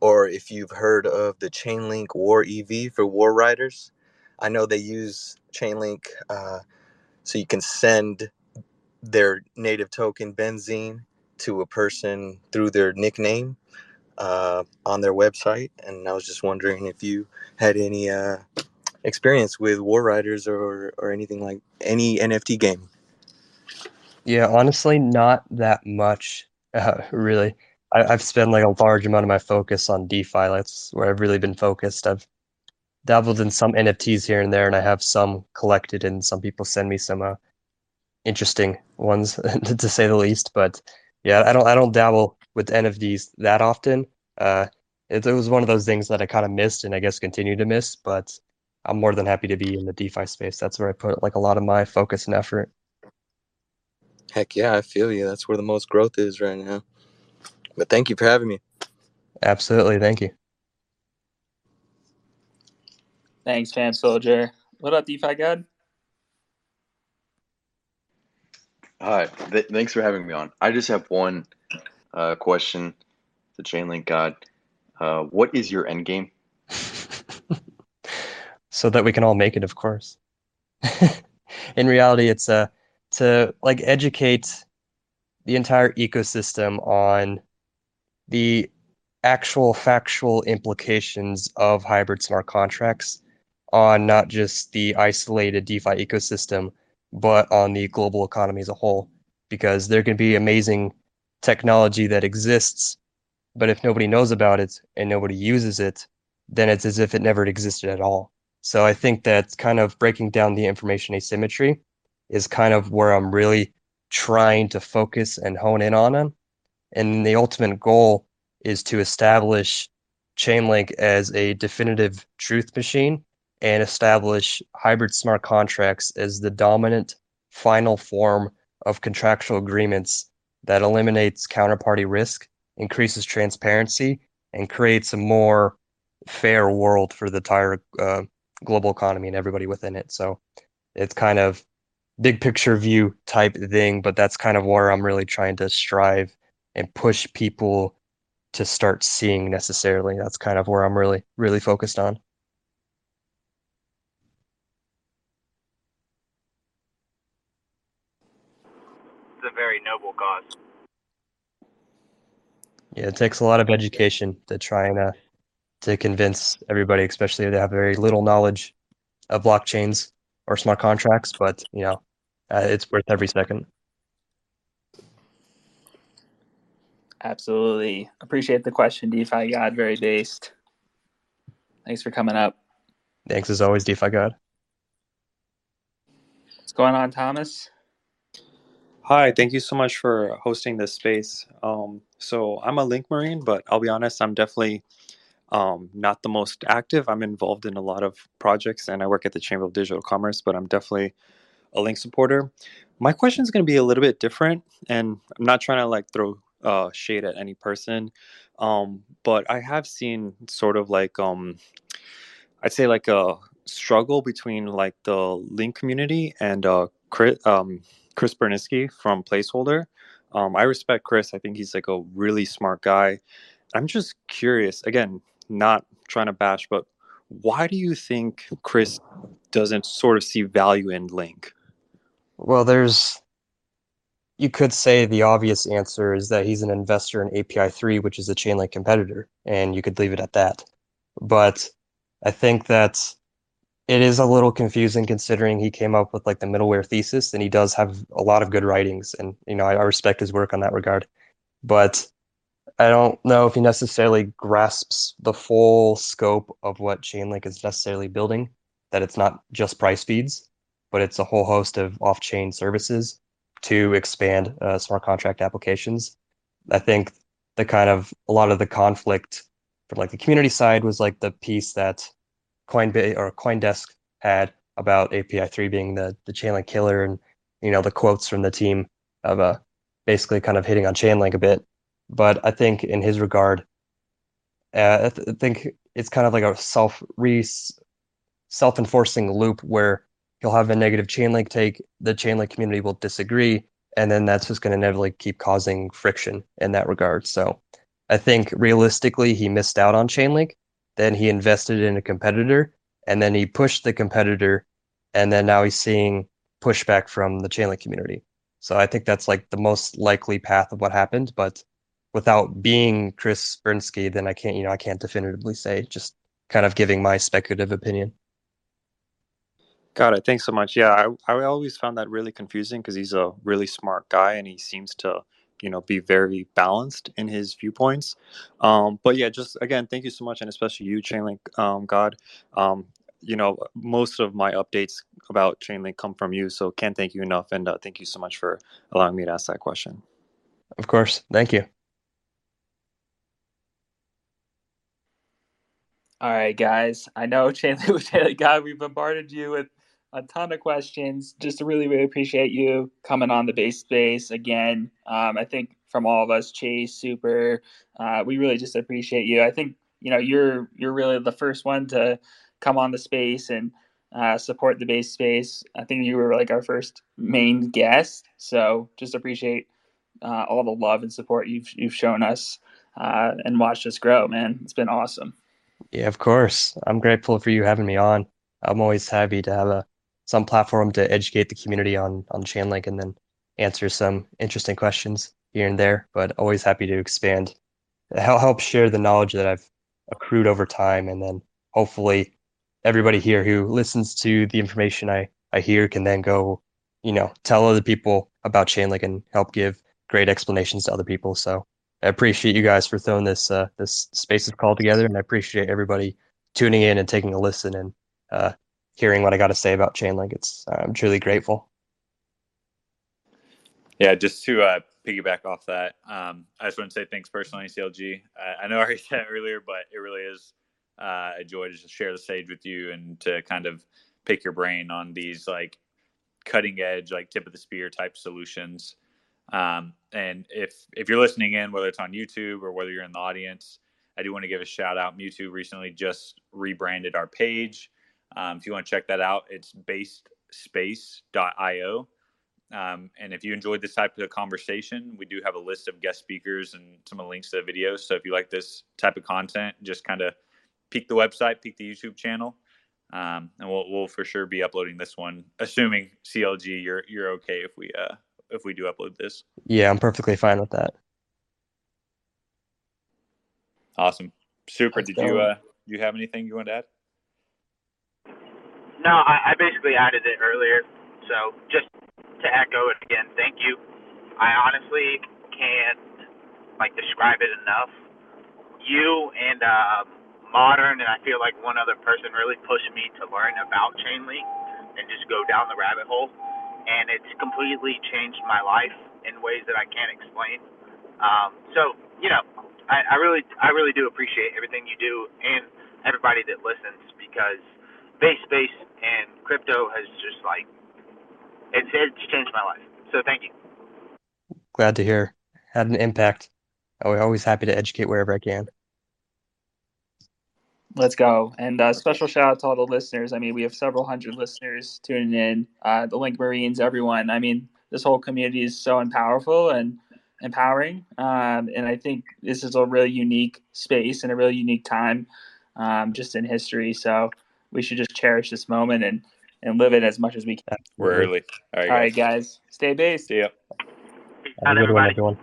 Speaker 11: or if you've heard of the Chainlink War EV for War Riders. I know they use Chainlink uh, so you can send their native token Benzene to a person through their nickname uh, on their website, and I was just wondering if you had any uh, experience with War Riders or or anything like any NFT game.
Speaker 1: Yeah, honestly, not that much. Uh, really, I, I've spent like a large amount of my focus on DeFi. That's where I've really been focused. I've dabbled in some NFTs here and there, and I have some collected, and some people send me some uh, interesting ones to say the least. But yeah, I don't I don't dabble with NFTs that often. Uh, it, it was one of those things that I kind of missed, and I guess continue to miss. But I'm more than happy to be in the DeFi space. That's where I put like a lot of my focus and effort.
Speaker 11: Heck yeah, I feel you. That's where the most growth is right now. But thank you for having me.
Speaker 1: Absolutely, thank you.
Speaker 2: Thanks, fam soldier. What up, DeFi God?
Speaker 12: Hi, th- thanks for having me on. I just have one uh, question to Chainlink God. Uh, what is your end game?
Speaker 1: so that we can all make it, of course. in reality, it's uh, to like educate the entire ecosystem on the actual factual implications of hybrid smart contracts on not just the isolated DeFi ecosystem, but on the global economy as a whole. Because there can be amazing technology that exists, but if nobody knows about it and nobody uses it, then it's as if it never existed at all. So I think that kind of breaking down the information asymmetry is kind of where I'm really trying to focus and hone in on them. And the ultimate goal is to establish Chainlink as a definitive truth machine and establish hybrid smart contracts as the dominant final form of contractual agreements that eliminates counterparty risk, increases transparency, and creates a more fair world for the entire uh, global economy and everybody within it. So it's kind of big picture view type thing, but that's kind of where I'm really trying to strive and push people to start seeing necessarily. That's kind of where I'm really, really focused on.
Speaker 13: It's a very noble cause.
Speaker 1: Yeah, it takes a lot of education to try and uh, to convince everybody, especially if they have very little knowledge of blockchains or smart contracts. But you know, uh, it's worth every second.
Speaker 2: Absolutely. Appreciate the question, DeFi God. Very based. Thanks for coming up.
Speaker 1: Thanks as always, DeFi God.
Speaker 2: What's going on, Thomas?
Speaker 14: Hi, thank you so much for hosting this space. Um, so I'm a Link Marine, but I'll be honest, I'm definitely um, not the most active. I'm involved in a lot of projects and I work at the Chamber of Digital Commerce, but I'm definitely a Link supporter. My question is going to be a little bit different, and I'm not trying to like throw uh, shade at any person, um, but I have seen sort of like um, I'd say like a struggle between like the Link community and uh, Chris, um, Chris Burniske from Placeholder. Um, I respect Chris. I think he's like a really smart guy. I'm just curious. Again, not trying to bash, but why do you think Chris doesn't sort of see value in Link?
Speaker 1: Well, there's you could say the obvious answer is that he's an investor in API3, which is a Chainlink competitor, and you could leave it at that. But I think that it is a little confusing considering he came up with like the middleware thesis, and he does have a lot of good writings, and you know I, I respect his work on that regard. But I don't know if he necessarily grasps the full scope of what Chainlink is necessarily building. That it's not just price feeds, but it's a whole host of off-chain services to expand uh, smart contract applications. I think the kind of a lot of the conflict from like the community side was like the piece that Coinbase or CoinDesk had about API three being the the Chainlink killer, and you know the quotes from the team of uh, basically kind of hitting on Chainlink a bit. But I think in his regard, uh, I, th- I think it's kind of like a self re self enforcing loop where he'll have a negative Chainlink take, the Chainlink community will disagree, and then that's just going to inevitably keep causing friction in that regard. So I think realistically, he missed out on Chainlink. Then he invested in a competitor, and then he pushed the competitor, and then now he's seeing pushback from the Chainlink community. So I think that's like the most likely path of what happened. But without being Chris Burniske, then I can't, you know, I can't definitively say. Just kind of giving my speculative opinion.
Speaker 14: Got it. Thanks so much. Yeah, I, I always found that really confusing because he's a really smart guy and he seems to, you know, be very balanced in his viewpoints. Um, but yeah, just again, thank you so much, and especially you, Chainlink um, God. Um, you know, most of my updates about Chainlink come from you, so can't thank you enough. And uh, thank you so much for allowing me to ask that question.
Speaker 1: Of course. Thank you.
Speaker 2: All right, guys. I know Chainlink, Chainlink God, we bombarded you with a ton of questions. Just really, really appreciate you coming on the base space again. Um, I think from all of us, Chase, Super, uh, we really just appreciate you. I think you know you're you're really the first one to come on the space and uh, support the base space. I think you were like our first main guest, so just appreciate uh, all the love and support you've you've shown us uh, and watched us grow. Man, it's been awesome.
Speaker 1: Yeah, of course. I'm grateful for you having me on. I'm always happy to have a some platform to educate the community on on Chainlink and then answer some interesting questions here and there. But always happy to expand, help help share the knowledge that I've accrued over time, and then hopefully everybody here who listens to the information I I hear can then go, you know, tell other people about Chainlink and help give great explanations to other people. So I appreciate you guys for throwing this uh, this spaces call together, and I appreciate everybody tuning in and taking a listen and uh, hearing what I got to say about Chainlink. It's I'm truly grateful.
Speaker 3: Yeah, just to uh, piggyback off that, um, I just want to say thanks personally, CLG. I, know I already said earlier, but it really is uh, a joy to just share the stage with you and to kind of pick your brain on these like cutting edge, like tip of the spear type solutions. Um, and if if you're listening in, whether it's on YouTube or whether you're in the audience, I do want to give a shout out. Mewtwo recently just rebranded our page. Um, if you want to check that out, it's basedspace.io. Um, and if you enjoyed this type of conversation, we do have a list of guest speakers and some of the links to the videos. So if you like this type of content, just kind of peek the website, peek the YouTube channel, um, and we'll we'll for sure be uploading this one, assuming CLG you're you're okay if we uh if we do upload this.
Speaker 1: Yeah, I'm perfectly fine with that.
Speaker 3: Awesome, super.
Speaker 2: Let's
Speaker 3: Did
Speaker 2: go.
Speaker 3: you uh you have anything you want to add?
Speaker 13: No, I, I basically added it earlier. So just to echo it again, thank you. I honestly can't like describe it enough. You and uh, Modern, and I feel like one other person really pushed me to learn about Chainlink and just go down the rabbit hole. And it's completely changed my life in ways that I can't explain. Um, so you know, I, I really, I really do appreciate everything you do and everybody that listens because base space and crypto has just like it's it's changed my life. So thank you.
Speaker 1: Glad to hear. Had an impact. I'm always happy to educate wherever I can.
Speaker 2: Let's go. And uh, special shout out to all the listeners. I mean, we have several hundred listeners tuning in. Uh, the Link Marines, everyone. I mean, this whole community is so powerful and empowering. Um, and I think this is a really unique space and a really unique time um, just in history. So we should just cherish this moment and, and live it as much as we can.
Speaker 3: We're early. All right,
Speaker 2: All right, guys. Stay based.
Speaker 3: See ya.
Speaker 1: Have a good one, everyone.